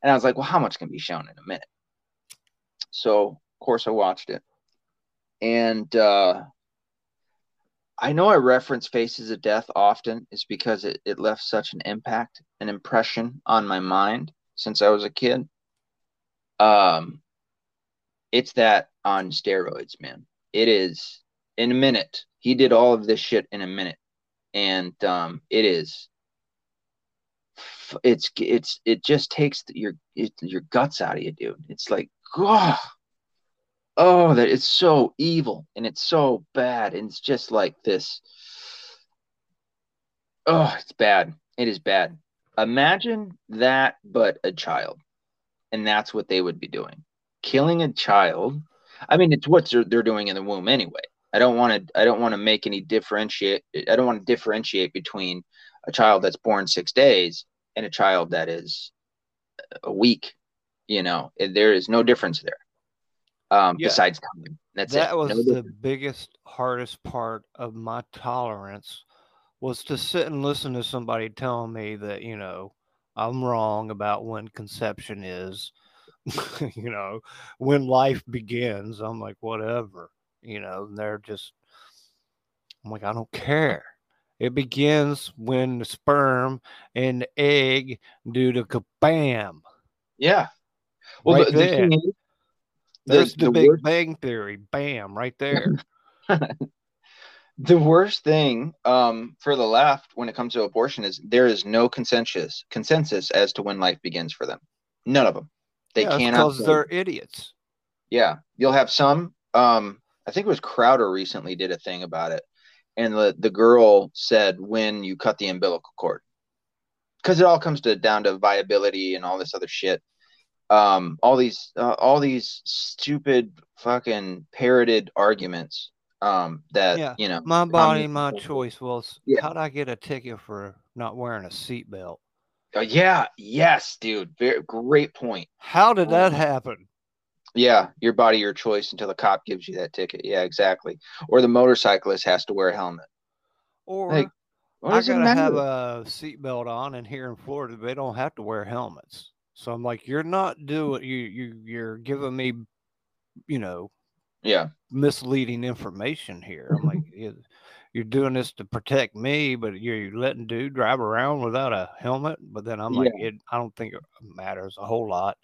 and I was like, well, how much can be shown in a minute? So, of course, I watched it, and uh, I know I reference Faces of Death often is because it, it left such an impact, an impression on my mind since I was a kid. Um, it's that on steroids, man. It is in a minute. He did all of this shit in a minute, and um, it is. It's it's it just takes your it, your guts out of you, dude. It's like, oh, oh, that it's so evil and it's so bad, and it's just like this. Oh, it's bad. It is bad. Imagine that, but a child, and that's what they would be doing, killing a child. I mean, it's what they're, they're doing in the womb anyway. I don't want to. I don't want to make any differentiate. I don't want to differentiate between a child that's born six days and a child that is a week. You know, there is no difference there um, yeah. besides time. That's that it. was no the biggest, hardest part of my tolerance was to sit and listen to somebody telling me that you know I'm wrong about when conception is. you know, when life begins, I'm like, whatever. You know, they're just, I'm like, I don't care. It begins when the sperm and the egg do the kabam. Yeah. Well, right the, there. The, there's the, the Big worst... Bang Theory. Bam, right there. the worst thing um, for the left when it comes to abortion is there is no consensus consensus as to when life begins for them. None of them. They yeah, cannot because they're idiots. Yeah, you'll have some. Um, I think it was Crowder recently did a thing about it, and the the girl said when you cut the umbilical cord, because it all comes to down to viability and all this other shit. Um, all these uh, all these stupid fucking parroted arguments um, that yeah. you know my body my choice well yeah. how'd i get a ticket for not wearing a seatbelt? Uh, yeah. Yes dude. Very, great point. How did that happen yeah your body your choice until the cop gives you that ticket. Yeah exactly. Or the motorcyclist has to wear a helmet. Or like, i gotta have a seatbelt on and here in florida. They don't have to wear helmets. So I'm like, you're not doing you you you're giving me, you know, yeah, misleading information here. I'm like, you're doing this to protect me, but you're letting dude drive around without a helmet. But then I'm like, it, I don't think it matters a whole lot.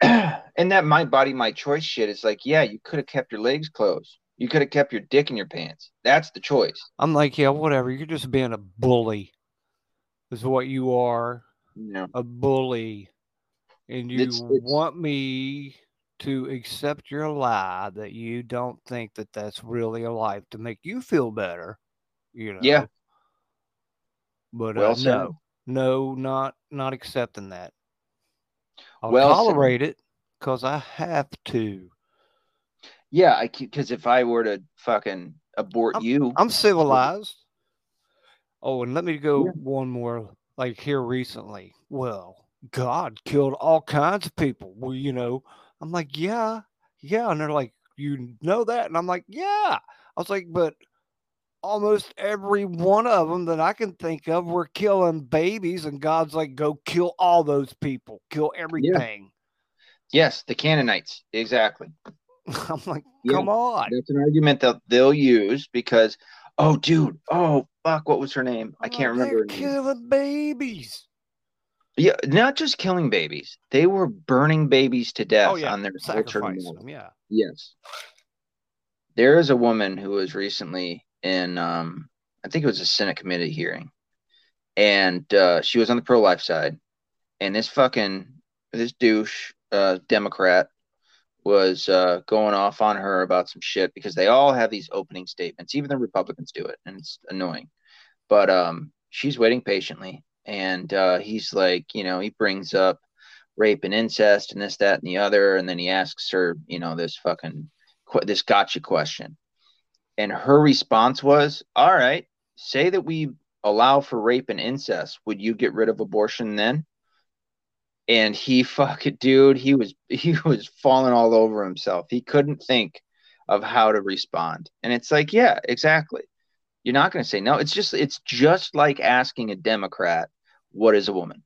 and that my body, my choice shit is like, yeah, you could have kept your legs closed. You could have kept your dick in your pants. That's the choice. I'm like, yeah, whatever. You're just being a bully, is what you are yeah. a bully. and you It's- it's- want me to accept your lie that you don't think that that's really a life to make you feel better. You know. Yeah. But Well uh, no, no, not not accepting that. I'll Well tolerate it because I have to. Yeah, I because if I were to fucking abort you, I'm civilized. Oh, and let me go Yeah. one more. Like here recently, well, God killed all kinds of people. Well, you know, I'm like, yeah, yeah, and they're like, you know that, and I'm like, yeah. I was like, but almost every one of them that I can think of were killing babies, and God's like, go kill all those people, kill everything. yes, the Canaanites, exactly. I'm like, Yeah. come on. That's an argument that they'll use because, oh, dude, oh, fuck, what was her name? I can't oh, like, remember. They're her name. killing babies. Yeah, not just killing babies; they were burning babies to death Oh yeah, on their sacrifice them. Yeah. Yes. There is a woman who was recently in um I think it was a Senate committee hearing. And uh she was on the pro life side. And this fucking this douche uh Democrat was uh going off on her about some shit because they all have these opening statements. Even the Republicans do it, and it's annoying. But um she's waiting patiently and uh he's like, you know, he brings up rape and incest and this, that, and the other. And then he asks her, you know, this fucking que- this gotcha question. And her response was, All right, say that we allow for rape and incest. Would you get rid of abortion then? And he fucking dude, he was he was falling all over himself. He couldn't think of how to respond. And it's like, yeah, exactly. You're not going to say no. It's just it's just like asking a Democrat, what is a woman?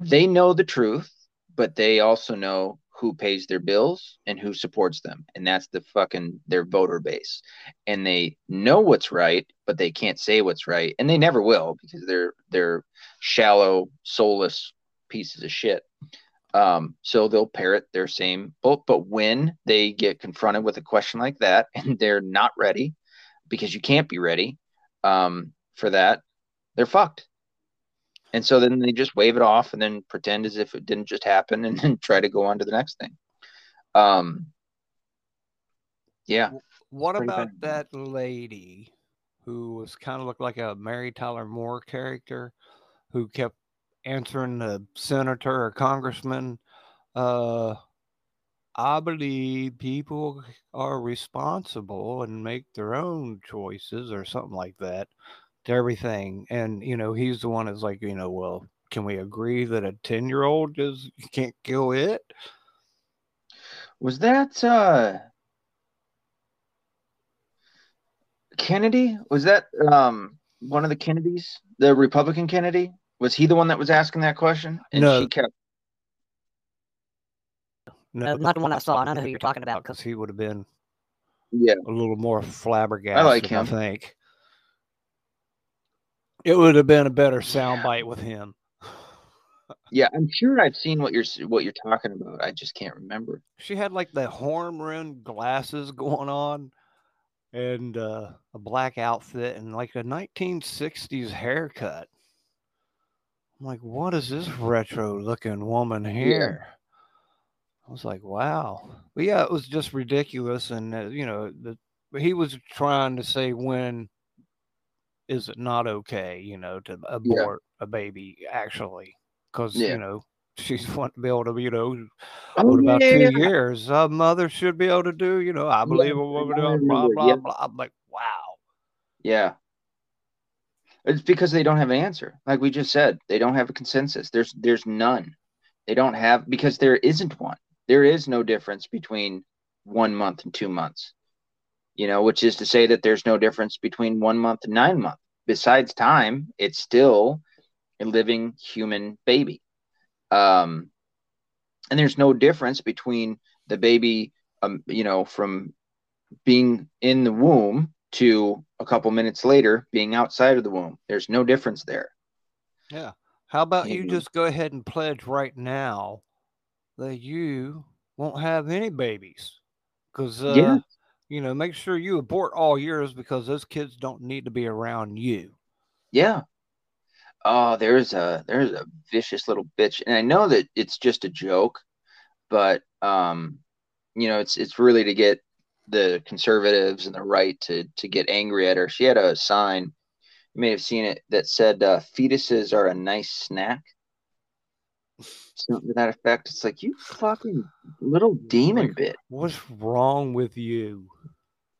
They know the truth, but they also know who pays their bills and who supports them. And that's the fucking their voter base. And they know what's right, but they can't say what's right. And they never will because they're they're shallow, soulless pieces of shit. Um, so they'll parrot their same but but when they get confronted with a question like that and they're not ready, because you can't be ready um, for that, they're fucked. And so then they just wave it off and then pretend as if it didn't just happen and then try to go on to the next thing. Um, yeah. What pretty about bad. that lady who was kind of looked like a Mary Tyler Moore character who kept answering the senator or congressman? Uh, I believe people are responsible and make their own choices or something like that to everything. And, you know, he's the one that's like, you know, well, can we agree that a 10 year old just can't kill it? Was that uh Kennedy? Was that um one of the Kennedys? The Republican Kennedy? Was he the one that was asking that question? And No. she kept No, Uh, not the one I saw. I don't know who you're talking about. because he would have been yeah. a little more flabbergasted. i him. I think it would have been a better soundbite with him. Yeah, I'm sure I've seen what you're what you're talking about. I just can't remember. She had like the horn rimmed glasses going on, and uh, a black outfit, and like a 1960s haircut. I'm like, what is this retro looking woman here? I was like, wow. But yeah, it was just ridiculous, and uh, you know, the he was trying to say when is it not okay, you know, to abort a baby actually, because Yeah. you know she's wanting to be able to, you know, Oh, what about yeah, two years? A mother should be able to do, you know, I believe a woman, blah blah yeah. blah. I'm like, wow. Yeah. It's because they don't have an answer. Like we just said, they don't have a consensus. There's there's none. They don't have because there isn't one. There is no difference between one month and two months. You know, which is to say that there's no difference between one month and nine months. Besides time, it's still a living human baby. Um, and there's no difference between the baby, um, you know, from being in the womb to a couple minutes later being outside of the womb. There's no difference there. Yeah. How about you Mhm. just go ahead and pledge right now that you won't have any babies? Because, uh, Yeah. You know, make sure you abort all yours because those kids don't need to be around you. Yeah. oh, there's a there's a vicious little bitch, and I know that it's just a joke, but um, you know, it's it's really to get the conservatives and the right to to get angry at her. She had a sign, you may have seen it, that said uh, "fetuses are a nice snack." Something to that effect. It's like you fucking little demon Like, bit. What's wrong with you?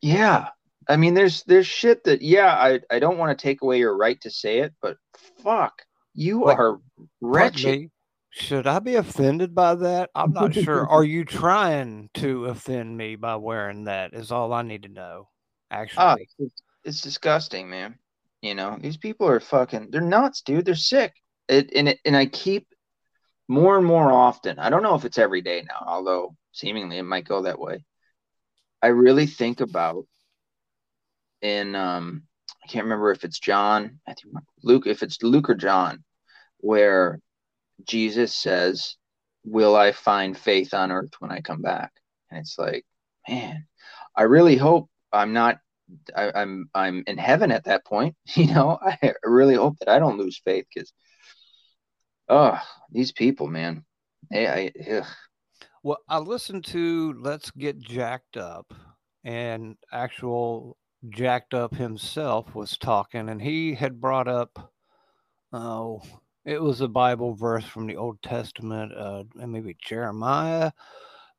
Yeah. I mean, there's there's shit that yeah, I I don't want to take away your right to say it, but fuck, you Like, are wretched. Should I be offended by that? I'm not sure. Are you trying to offend me by wearing that? Is all I need to know. Ah, Actually, it's, it's disgusting, man. You know, these people are fucking they're nuts, dude. They're sick. It and it and I keep more and more often. I don't know if it's every day now, although seemingly it might go that way. I really think about in um I can't remember if it's John, think Luke, if it's Luke or John, where Jesus says, Will I find faith on earth when I come back? And it's like, man, I really hope I'm not I, I'm I'm in heaven at that point. You know, I really hope that I don't lose faith because oh, these people, man. They, I, ugh. Well, I listened to Let's Get Jacked Up, and actual Jacked Up himself was talking, and he had brought up, oh, it was a Bible verse from the Old Testament, uh, and maybe Jeremiah,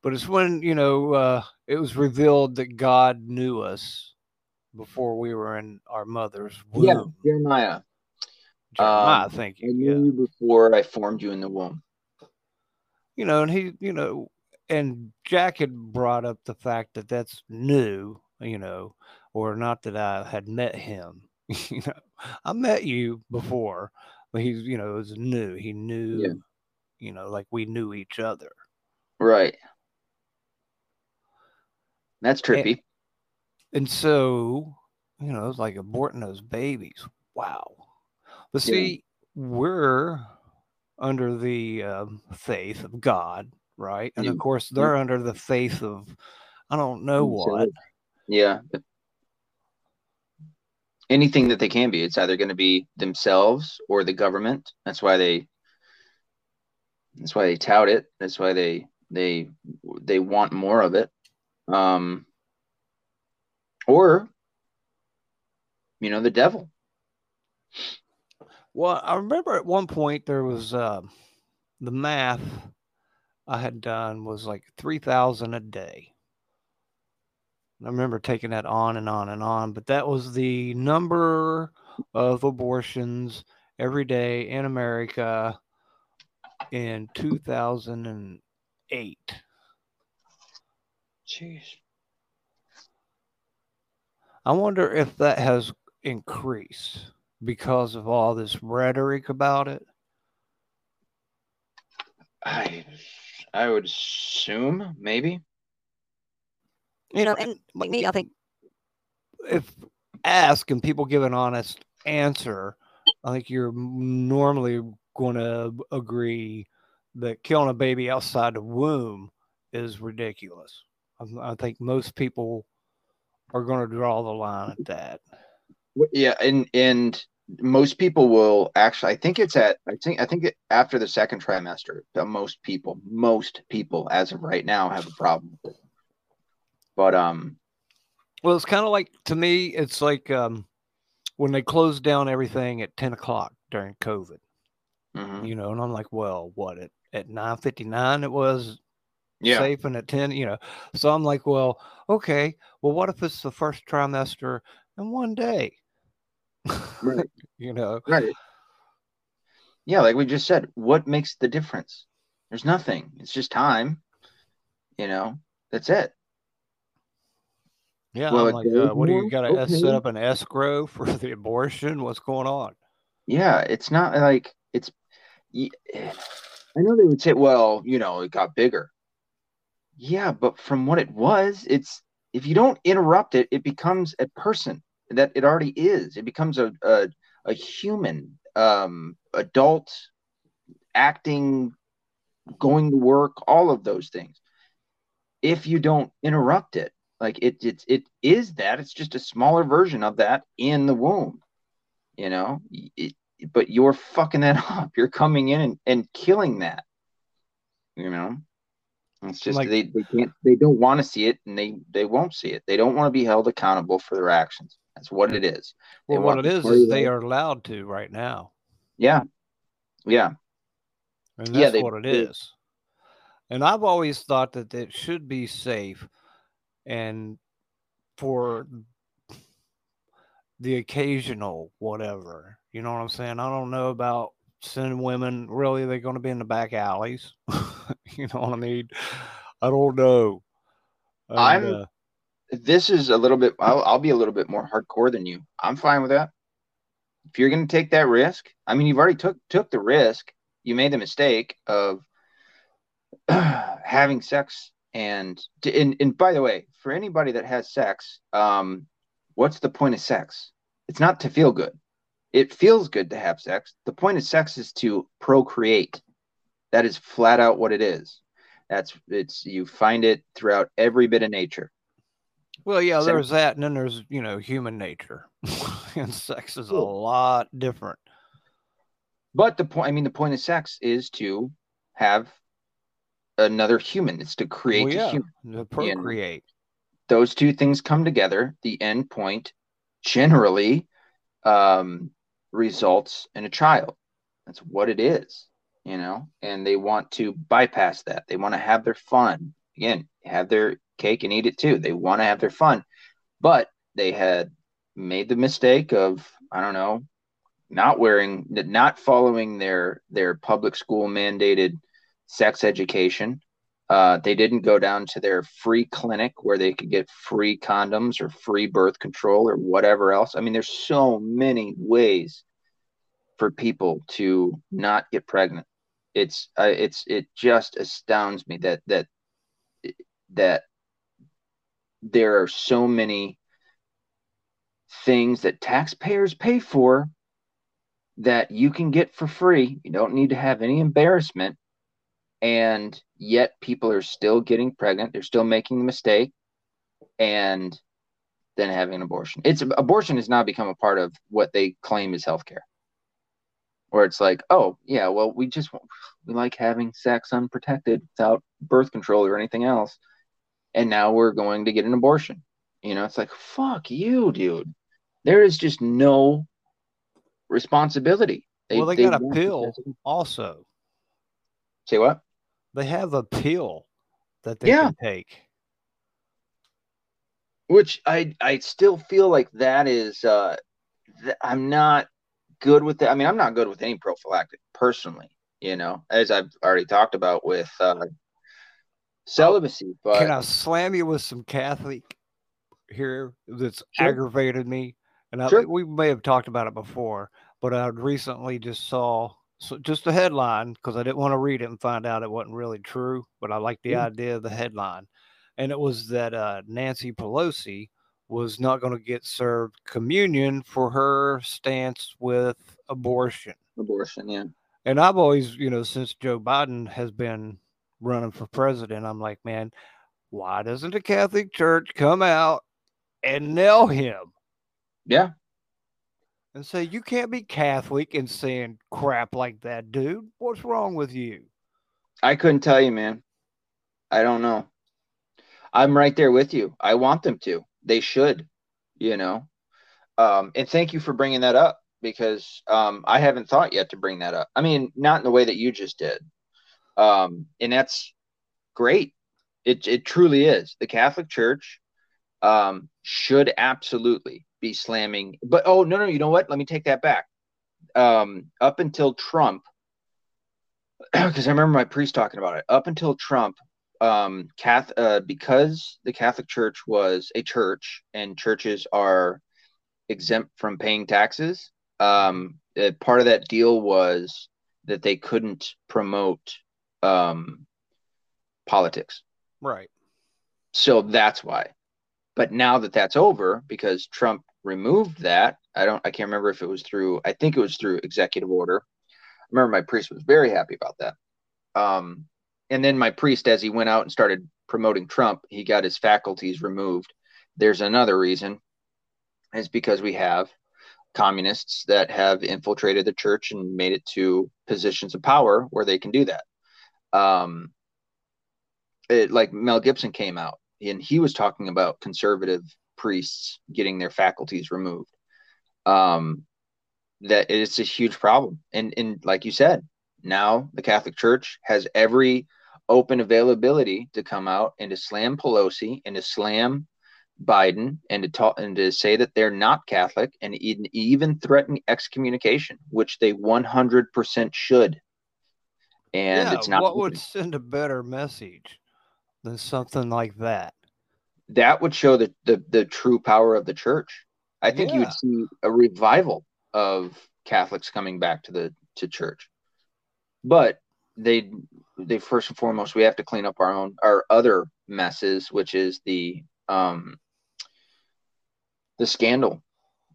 but it's when you know uh, it was revealed that God knew us before we were in our mother's womb. yeah, Jeremiah. Jeremiah, Um, thank I knew Yeah. you before I formed you in the womb. You know, and he, you know, and Jack had brought up the fact that that's new, you know, or not that I had met him. you know, I met you before, but he's, you know, it was new. He knew, you know, like we knew each other. Right. That's trippy. and so, you know, it's like aborting those babies. Wow. But Yeah. see, we're under the um, faith of God, right? And of course, they're under the faith of I don't know what. Yeah. Anything that they can be. It's either going to be themselves or the government. That's why they that's why they tout it. That's why they they they want more of it. Um or you know, the devil. Well, I remember at one point there was uh, the math I had done was like three thousand a day. I remember taking that on and on and on, but that was the number of abortions every day in America in 2008. Jeez. I wonder if that has increased because of all this rhetoric about it. I I would assume maybe. You know, and like me, I think if asked and people give an honest answer, I think you're normally going to agree that killing a baby outside the womb is ridiculous. I, I think most people are going to draw the line at that. Yeah, and and most people will actually. I think it's at. I think I think after the second trimester, most people, most people, as of right now, have a problem. But um, Well, it's kind of like to me, it's like um, when they closed down everything at 10 o'clock during COVID, mhm. you know, and I'm like, well, what at, at 9:59 it was yeah, safe and at 10 you know so i'm like well okay well what if it's the first trimester in one day Right. you know right. Yeah, like we just said, what makes the difference? There's nothing. It's just time. You know, that's it. yeah Well, like uh, what do you got to Okay. set up an escrow for the abortion what's going on Yeah, it's not like it's. I know they would say, well, you know, it got bigger. Yeah, but from what it was, it's if you don't interrupt it, it becomes a person that it already is. It becomes a a, a human, um, adult, acting, going to work, all of those things. If you don't interrupt it, like it, it, it is that. It's just a smaller version of that in the womb. You know, it, but you're fucking that up. You're coming in and, and killing that. You know, it's just Like- they, they can't they don't want to see it and they they won't see it. They don't want to be held accountable for their actions. That's what it is. They Well, what it is they are allowed to right now. Yeah, yeah, And Yeah, that's they- what it is. And I've always thought that it should be safe and for the occasional whatever. You know what I'm saying? I don't know about sending women. Really, they're going to be in the back alleys. you know what I mean? I don't know. And, I'm- uh, this is a little bit. I'll, I'll be a little bit more hardcore than you. I'm fine with that. If you're going to take that risk, I mean, you've already took took the risk. You made the mistake of having sex, and, and and by the way, for anybody that has sex, um, what's the point of sex? It's not to feel good. It feels good to have sex. The point of sex is to procreate. That is flat out what it is. That's it's you find it throughout every bit of nature. Well, yeah, so- there's that, and then there's you know human nature, and sex is a lot different. But the point, I mean, the point of sex is to have another human. It's to create well, a yeah, human. to procreate. Those two things come together. The end point generally um, results in a child. That's what it is, you know. And they want to bypass that. They want to have their fun. Again, have their cake and eat it too. They want to have their fun, but they had made the mistake of I don't know not wearing not following their their public school mandated sex education. Uh, they didn't go down to their free clinic where they could get free condoms or free birth control or whatever else. I mean there's so many ways for people to not get pregnant. It's uh, it's it just astounds me that that that there are so many things that taxpayers pay for that you can get for free. You don't need to have any embarrassment. And yet people are still getting pregnant. They're still making the mistake and then having an abortion. It's abortion has now become a part of what they claim is healthcare. Where it's like, oh yeah, well we just we like having sex unprotected without birth control or anything else. And now we're going to get an abortion. You know, it's like, fuck you, dude. There is just no responsibility. Well, they got a pill. Also, Say what? they have a pill that they Yeah. can take. Which I I still feel like that is uh th- I'm not good with that. I mean, I'm not good with any prophylactic personally, you know, as I've already talked about with uh celibacy, but Can I slam you with some Catholic here that's Sure. aggravated me? And I, Sure. we may have talked about it before, but I recently just saw so just a headline because I didn't want to read it and find out it wasn't really true, but I like the Yeah. idea of the headline. And it was that uh, Nancy Pelosi was not going to get served communion for her stance with abortion. abortion, yeah. And I've always, you know, since Joe Biden has been running for president, I'm like, man, why doesn't the Catholic Church come out and nail him Yeah. and say, you can't be Catholic and saying crap like that, dude? What's wrong with you? I couldn't tell you, man. I don't know. I'm right there with you. I want them to. They should, you know. Um, and thank you for bringing that up because um, I haven't thought yet to bring that up. I mean, not in the way that you just did. Um, and that's great. It it truly is. The Catholic Church um, should absolutely be slamming. But oh no no, you know what? Let me take that back. Um, up until Trump, because I remember my priest talking about it. Up until Trump, um, Cath, uh, because the Catholic Church was a church and churches are exempt from paying taxes. Um, uh, part of that deal was that they couldn't promote um, politics. Right. So that's why. But now that that's over, because Trump removed that, I don't, I can't remember if it was through, I think it was through executive order. I remember my priest was very happy about that. Um, and then my priest, as he went out and started promoting Trump, he got his faculties removed. There's another reason, is because we have communists that have infiltrated the church and made it to positions of power where they can do that. Um, it, like Mel Gibson came out and he was talking about conservative priests getting their faculties removed. Um, that it's a huge problem, and and like you said, now the Catholic Church has every open availability to come out and to slam Pelosi and to slam Biden and to talk and to say that they're not Catholic and even threaten excommunication, which they 100% should. And yeah, it's not. What would send a better message than something like that? That would show the the, the true power of the church. I think Yeah. you would see a revival of Catholics coming back to the to church. But they they first and foremost we have to clean up our own our other messes, which is the um the scandal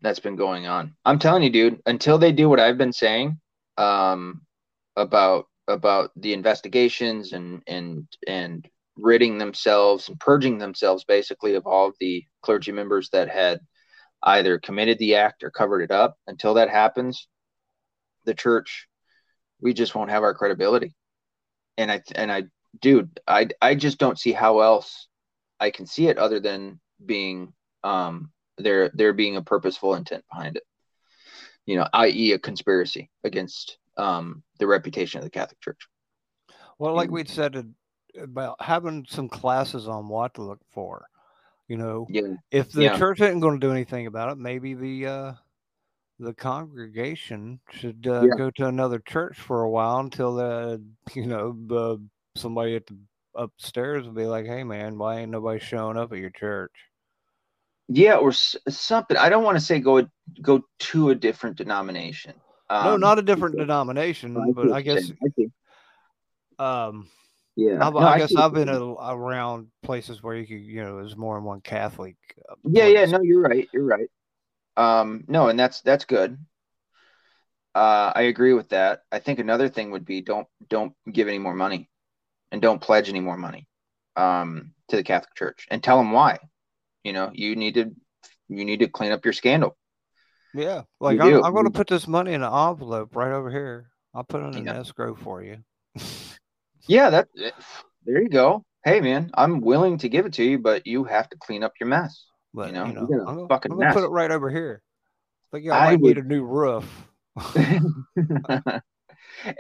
that's been going on. I'm telling you, dude, until they do what I've been saying um about about the investigations and and and ridding themselves and purging themselves basically of all of the clergy members that had either committed the act or covered it up. Until that happens the church we just won't have our credibility. And i and i dude i i just don't see how else i can see it other than being um there there being a purposeful intent behind it. You know i.e a conspiracy against um the reputation of the catholic church Well, like Mm. we'd said about having some classes on what to look for. You know, yeah if the Yeah. church isn't going to do anything about it, maybe the uh, the congregation should uh, Yeah. go to another church for a while until the you know the somebody at the upstairs will be like, "Hey, man, why ain't nobody showing up at your church?" yeah or s- something i don't want to say go go to a different denomination no, um, not a different denomination, I but I guess. I um, yeah No, I guess I've been a, around places where you could, you know, there's more than one Catholic. uh, Yeah, yeah, no, you're right. You're right. Um, no, and that's that's good. Uh, I agree with that. I think another thing would be don't don't give any more money, and don't pledge any more money, um, to the Catholic Church, and tell them why. You know, you need to you need to clean up your scandal. Yeah, like I'm. I'm going to put this money in an envelope right over here. I'll put it in an Yeah. escrow for you. Yeah, that eh, there you go. Hey, man, I'm willing to give it to you, but you have to clean up your mess. But You know, you know, I'm, gonna, fucking I'm gonna put it right over here. But yeah, I I might need would- a new roof.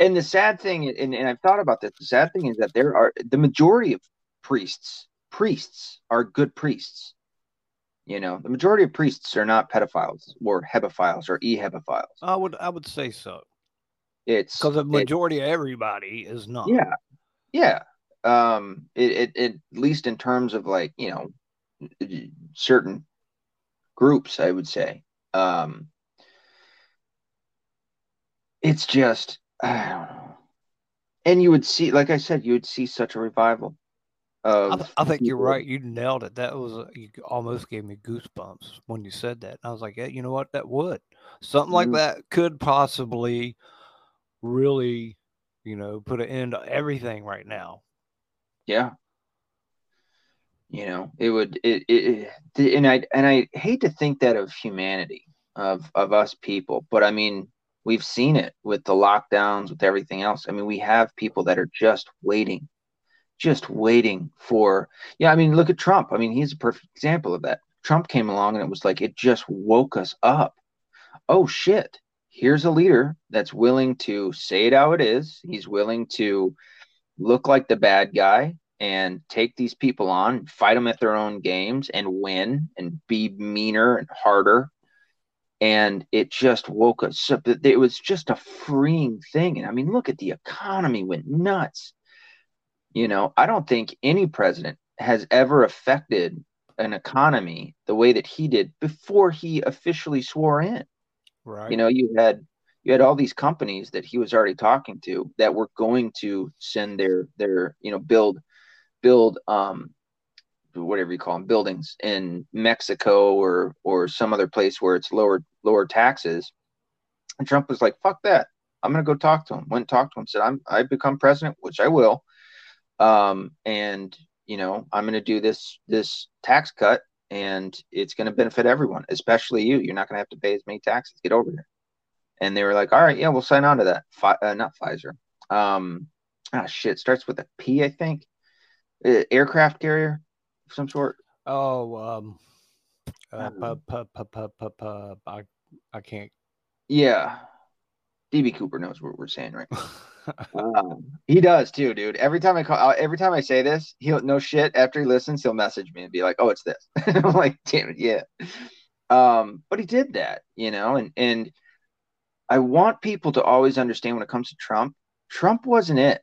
and the sad thing, and, and I've thought about this, the sad thing is that there are the majority of priests, priests are good priests. You know, the majority of priests are not pedophiles or hebephiles or e-hebephiles. I would I would say so It's because the it- majority of everybody is not. yeah, yeah. Um, it, it, it at least in terms of like you know certain groups, I would say. Um, it's just I don't know, and you would see, like I said, you would see such a revival. I, Of th- I think you're right. You nailed it. That was you almost gave me goosebumps when you said that. I was like, yeah, you know what? That would something like Mhm. that could possibly really, you know, put an end to everything right now. Yeah. You know, it would it, it, it and I and I hate to think that of humanity of of us people, but I mean, we've seen it with the lockdowns, with everything else. I mean, we have people that are just waiting, just waiting for yeah, I mean, look at Trump. I mean, he's a perfect example of that. Trump came along and it was like it just woke us up. Oh shit. Here's a leader that's willing to say it how it is. He's willing to look like the bad guy and take these people on, fight them at their own games and win and be meaner and harder. And it just woke us up. It was just a freeing thing. And I mean, look at the economy went nuts. You know, I don't think any president has ever affected an economy the way that he did before he officially swore in. Right. You know, you had you had all these companies that he was already talking to that were going to send their their you know build build um whatever you call them buildings in Mexico or or some other place where it's lower lower taxes. And Trump was like, "Fuck that! I'm gonna go talk to him." Went and talked to him. Said, "I'm I become president, which I will, um, and you know I'm gonna do this this tax cut and it's going to benefit everyone, especially you. You're not going to have to pay as many taxes. Get over here. And they were like, all right, yeah, we'll sign on to that. Fi- uh, not Pfizer. Um, ah, shit, starts with a P, I think. Uh, aircraft carrier of some sort. Oh, um, uh, Um, pu- pu- pu- I I can't. Yeah. DB Cooper knows what we're saying, right? Um, he does too, dude. Every time I call, uh, every time I say this, he'll no shit. After he listens, he'll message me and be like, "Oh, it's this." I'm like, "Damn it, yeah." Um, but he did that, you know, and and I want people to always understand when it comes to Trump, Trump wasn't it.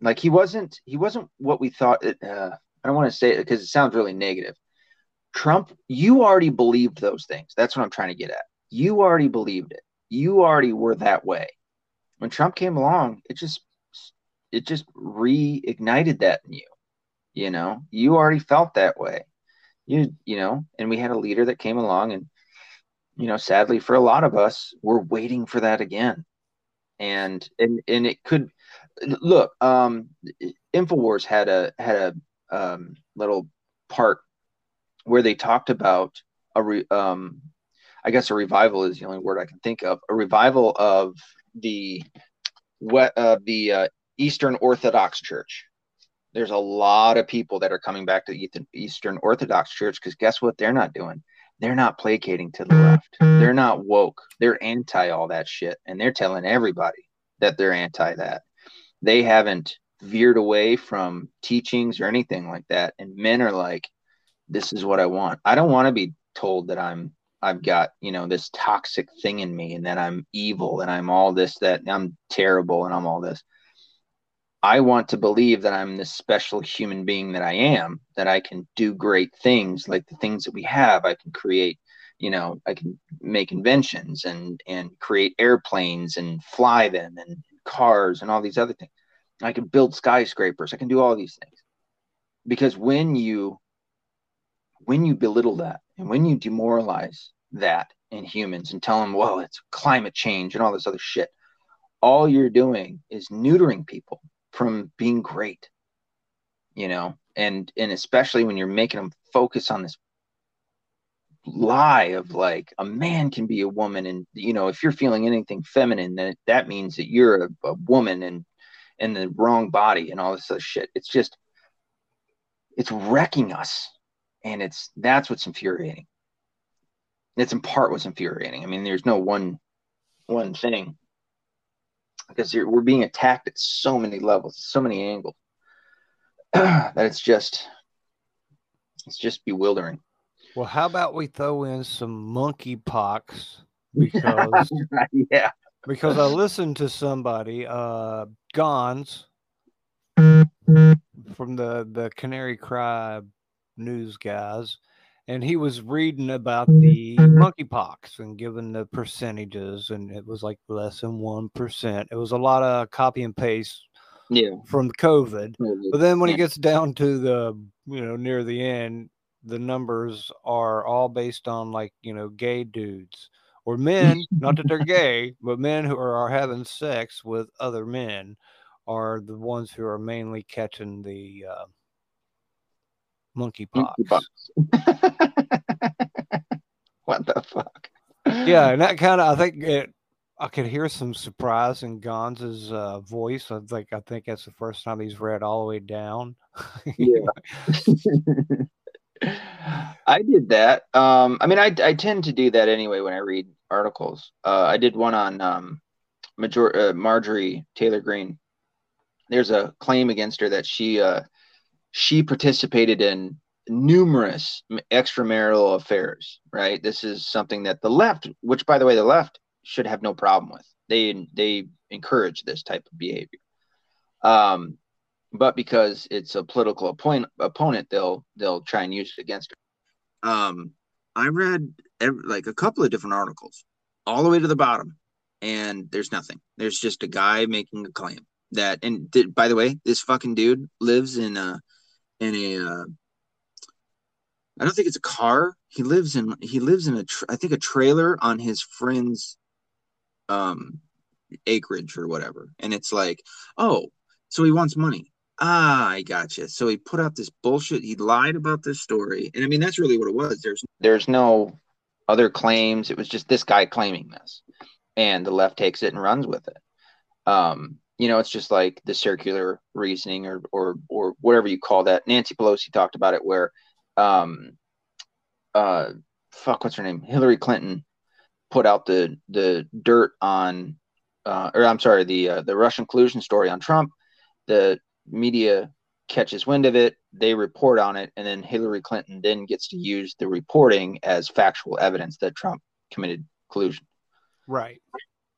Like he wasn't, he wasn't what we thought. It, uh, I don't want to say it because it sounds really negative. Trump, you already believed those things. That's what I'm trying to get at. You already believed it. You already were that way when Trump came along, it just it just reignited that in you. You know, you already felt that way. You you know, and we had a leader that came along and you know, sadly for a lot of us, we're waiting for that again. And and and it could look, um Infowars had a had a um little part where they talked about a re, um I guess a revival is the only word I can think of. A revival of the what uh, the uh, Eastern Orthodox Church. There's a lot of people that are coming back to the Eastern- Eastern Orthodox Church because guess what? They're not doing. They're not placating to the left. They're not woke. They're anti all that shit, and they're telling everybody that they're anti that. They haven't veered away from teachings or anything like that. And men are like, "This is what I want. I don't want to be told that I'm I've got, you know, this toxic thing in me and that I'm evil and I'm all this, that I'm terrible and I'm all this. I want to believe that I'm this special human being that I am, that I can do great things like the things that we have. I can create, you know, I can make inventions and and create airplanes and fly them and cars and all these other things. I can build skyscrapers. I can do all these things. Because when you when you belittle that and when you demoralize that in humans and tell them, well, it's climate change and all this other shit, all you're doing is neutering people from being great, you know, and and especially when you're making them focus on this lie of like a man can be a woman and you know if you're feeling anything feminine then that means that you're a, a woman and in the wrong body and all this other shit. It's just it's wrecking us and it's that's what's infuriating. It's in part what's infuriating. I mean, there's no one one thing because you're, we're being attacked at so many levels, so many angles that it's just it's just bewildering. Well, how about we throw in some monkeypox because yeah, because I listened to somebody, uh, Gons from the the Canary Cry news guys, and he was reading about the monkeypox and giving the percentages, and it was like less than one percent. It was a lot of copy and paste yeah. from COVID. But then when it gets down to the you know near the end, the numbers are all based on like you know gay dudes or men. not that they're gay, but men who are, are having sex with other men are the ones who are mainly catching the uh, monkeypox. what the fuck? Yeah, and that kind of I think it. I could hear some surprise in Gonza's uh, voice. I think I think that's the first time he's read all the way down. Yeah. I did that. Um, I mean, I, I tend to do that anyway when I read articles. Uh, I did one on um, Major- uh, Marjorie Taylor Greene. There's a claim against her that she uh, she participated in numerous extramarital affairs. Right. This is something that the left, which by the way, the left should have no problem with. They they encourage this type of behavior. Um, but because it's a political opponent, opponent, they'll they'll try and use it against her. Um, I read ev like a couple of different articles, all the way to the bottom, and there's nothing. There's just a guy making a claim that, and th- by the way, this fucking dude lives in a in a. Uh, I don't think it's a car. He lives in he lives in a tr- I think a trailer on his friend's um acreage or whatever, and it's like, oh, so he wants money ah, I gotcha. So he put out this bullshit. He lied about this story, and I mean that's really what it was. There's there's no other claims. It was just this guy claiming this, and the left takes it and runs with it. Um, you know, it's just like the circular reasoning or or or whatever you call that. Nancy Pelosi talked about it, where, um, uh, fuck, what's her name? Hillary Clinton put out the the dirt on, uh, or I'm sorry, the uh, the Russian collusion story on Trump. The media catches wind of it, they report on it, and then Hillary Clinton then gets to use the reporting as factual evidence that Trump committed collusion. Right.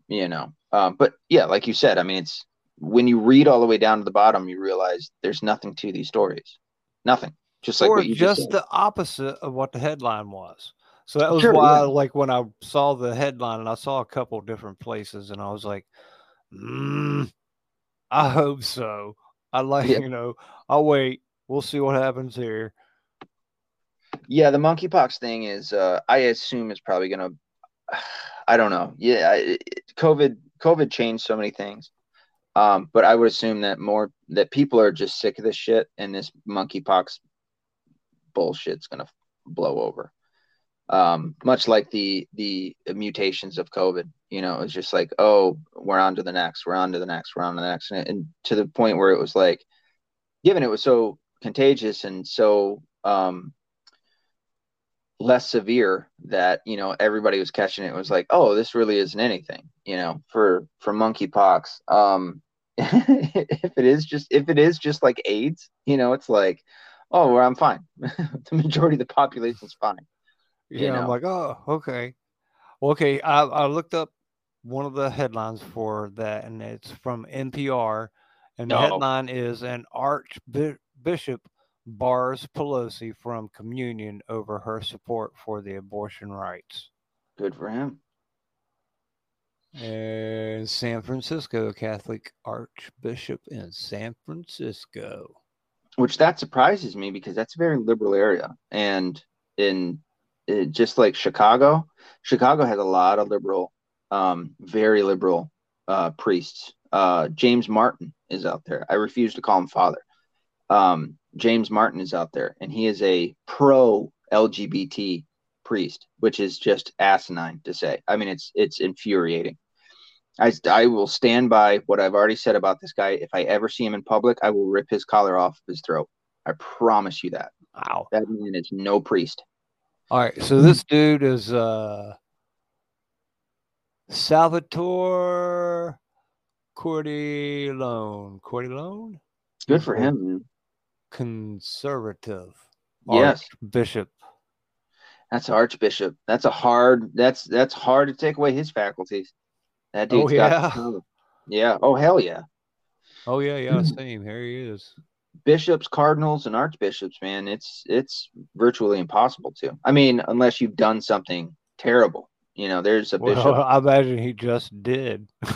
You know, um, but yeah, like you said, I mean, it's when you read all the way down to the bottom, you realize there's nothing to these stories, nothing. Just like or what you just, just, the opposite of what the headline was. So that was Sure, why, yeah. like, when I saw the headline and I saw a couple different places, and I was like, mm, I hope so. I like, Yeah. you know, I'll wait. We'll see what happens here. Yeah, the monkeypox thing is, uh, I assume is probably gonna. I don't know. Yeah, I- it- COVID COVID changed so many things, um, but I would assume that more that people are just sick of this shit, and this monkeypox bullshit's gonna blow over. Um, much like the the mutations of COVID, you know, it's just like, oh, we're on to the next, we're on to the next, we're on to the next, and, and to the point where it was like, given it was so contagious and so um less severe that you know everybody was catching it. It was like, oh, this really isn't anything, you know, for for monkeypox. Um, if it is just if it is just like AIDS, you know, it's like, oh, well, I'm fine. the majority of the population's fine. You Yeah, I'm know. like, oh, okay. Well, okay, I, I looked up one of the headlines for that, and it's from NPR, and the headline is "An Archbishop bars Pelosi from communion over her support for the abortion rights." Good for him. And San Francisco Catholic Archbishop in San Francisco. Which that surprises me because that's a very liberal area, and in it, just like Chicago, Chicago has a lot of liberal, um, very liberal uh, priests. Uh, James Martin is out there. I refuse to call him father. Um, James Martin is out there, and he is a pro LGBT priest, which is just asinine to say. I mean, it's it's infuriating. I, I will stand by what I've already said about this guy. If I ever see him in public, I will rip his collar off his throat. I promise you that. Wow. That man is no priest. All right, so this dude is uh Salvatore Cordileone. Cordileone? Good for him, man. Conservative. Yes, Bishop. that's Archbishop. That's a hard. That's that's hard to take away his faculties. That Oh, dude's got. yeah? Yeah. Oh hell yeah. Oh yeah, yeah, Hmm. same. Here he is. Bishops, cardinals, and archbishops, man, it's it's virtually impossible to. I mean, unless you've done something terrible. You know, there's a bishop. Well, I imagine he just did.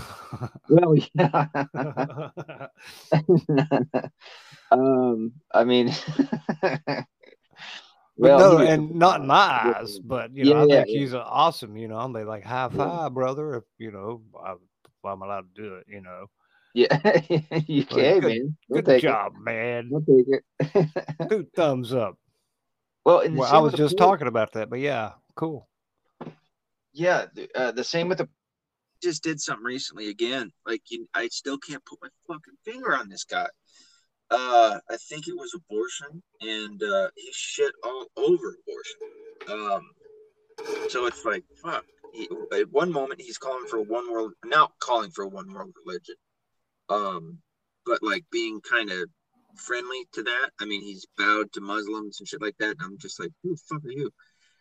Well, yeah. um, I mean, well, no, and not in my eyes, but you know, I think yeah. he's a awesome. You know, I'm like high Yeah. five, brother. If you know, I, I'm allowed to do it, you know, Yeah, you can, good- man. We'll good job, man. We'll take it. Two thumbs up. well, Well, I was just Pope. talking about that, but yeah, cool. Yeah, the, uh, the same with the. Just did something recently again. Like you, I still can't put my fucking finger on this guy. Uh, I think it was abortion, and uh, he shit all over abortion. Um, so it's like fuck. He, at one moment he's calling for a one world, not calling for a one world religion, um, but like being kind of friendly to that. I mean, he's bowed to Muslims and shit like that. And I'm just like, who the fuck are you?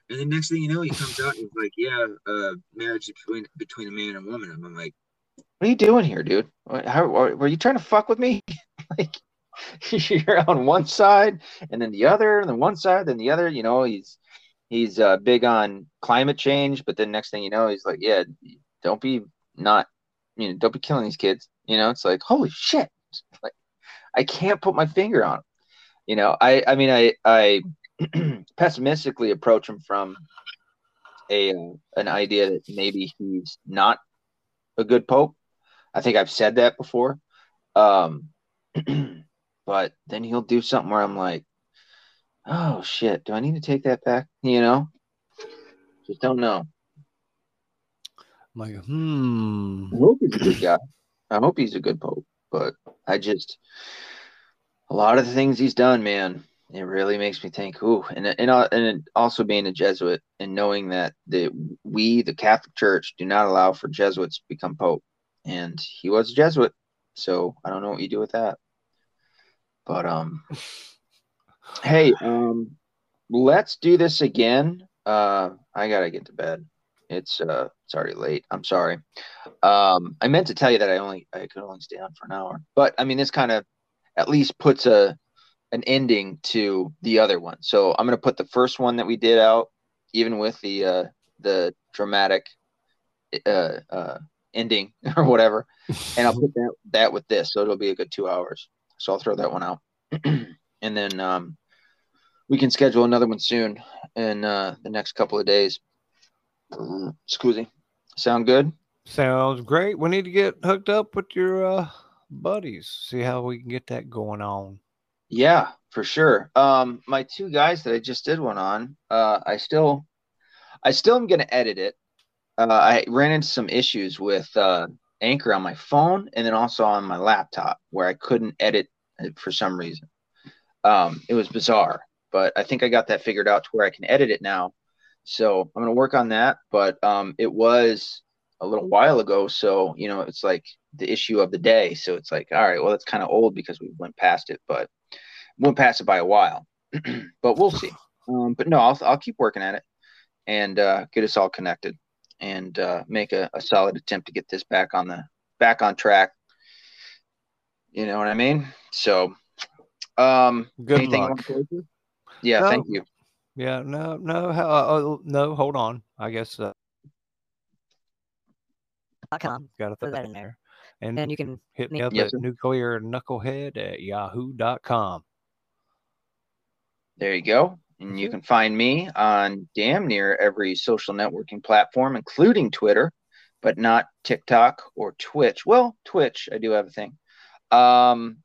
And then next thing you know, he comes out and he's like, "Yeah, uh, marriage between between a man and a woman." And I'm like, "What are you doing here, dude? How were you trying to fuck with me? like, you're on one side and then the other, and then one side, then the other. You know, he's he's uh, big on climate change, but then next thing you know, he's like, "Yeah, don't be not, you know, don't be killing these kids." You know, it's like, holy shit! Like, I can't put my finger on. It. You know, I I mean, I I pessimistically approach him from a uh, an idea that maybe he's not a good pope. I think I've said that before. Um, but then he'll do something where I'm like, oh shit, do I need to take that back? You know, just don't know. I'm like, hmm. I hope he's a good guy. I hope he's a good pope, but I just a lot of the things he's done, man, it really makes me think. Ooh, and and uh, and also being a Jesuit and knowing that the we, the Catholic Church, do not allow for Jesuits to become pope, and he was a Jesuit, so I don't know what you do with that. But um, hey, um, let's do this again. Uh, I gotta get to bed. It's uh, it's already late. I'm sorry. Um, I meant to tell you that I only I could only stay on for an hour, but I mean this kind of at least puts a an ending to the other one. So I'm gonna put the first one that we did out, even with the uh, the dramatic uh, uh, ending or whatever, and I'll put that that with this, so it'll be a good two hours. So I'll throw that one out, and then um, we can schedule another one soon in uh, the next couple of days. Excuse me. Sound good? Sounds great. We need to get hooked up with your uh, buddies. See how we can get that going on. Yeah, for sure. Um, my two guys that I just did one on, uh, I still, I still am gonna edit it. Uh, I ran into some issues with uh, Anchor on my phone and then also on my laptop where I couldn't edit for some reason. Um, it was bizarre, but I think I got that figured out to where I can edit it now. So I'm gonna work on that. But um, it was a little while ago, so you know it's like the issue of the day. So it's like, all right, well, it's kind of old because we went past it, but went past it by a while. but we'll see. Um, but no, I'll I'll keep working at it and uh, get us all connected and uh, make a, a solid attempt to get this back on the back on track. You know what I mean? So, um, Good anything luck. else, Yeah, No. thank you. Yeah, no, no, uh, uh, no. Hold on. I guess uh, dot com. got to Throw put that that in there. there. And And you can hit me me- up Yes, at sir. nuclear knucklehead at yahoo.com. There you go. And you can find me on damn near every social networking platform, including Twitter, but not TikTok or Twitch. Well, Twitch, I do have a thing. Um,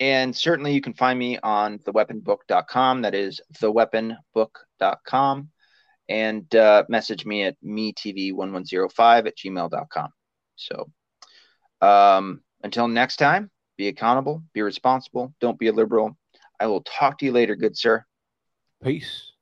and certainly you can find me on theweaponbook.com. That is theweaponbook.com. And uh, message me at metv1105 at gmail.com. So um, until next time, be accountable, be responsible, don't be a liberal. I will talk to you later, good sir. Peace.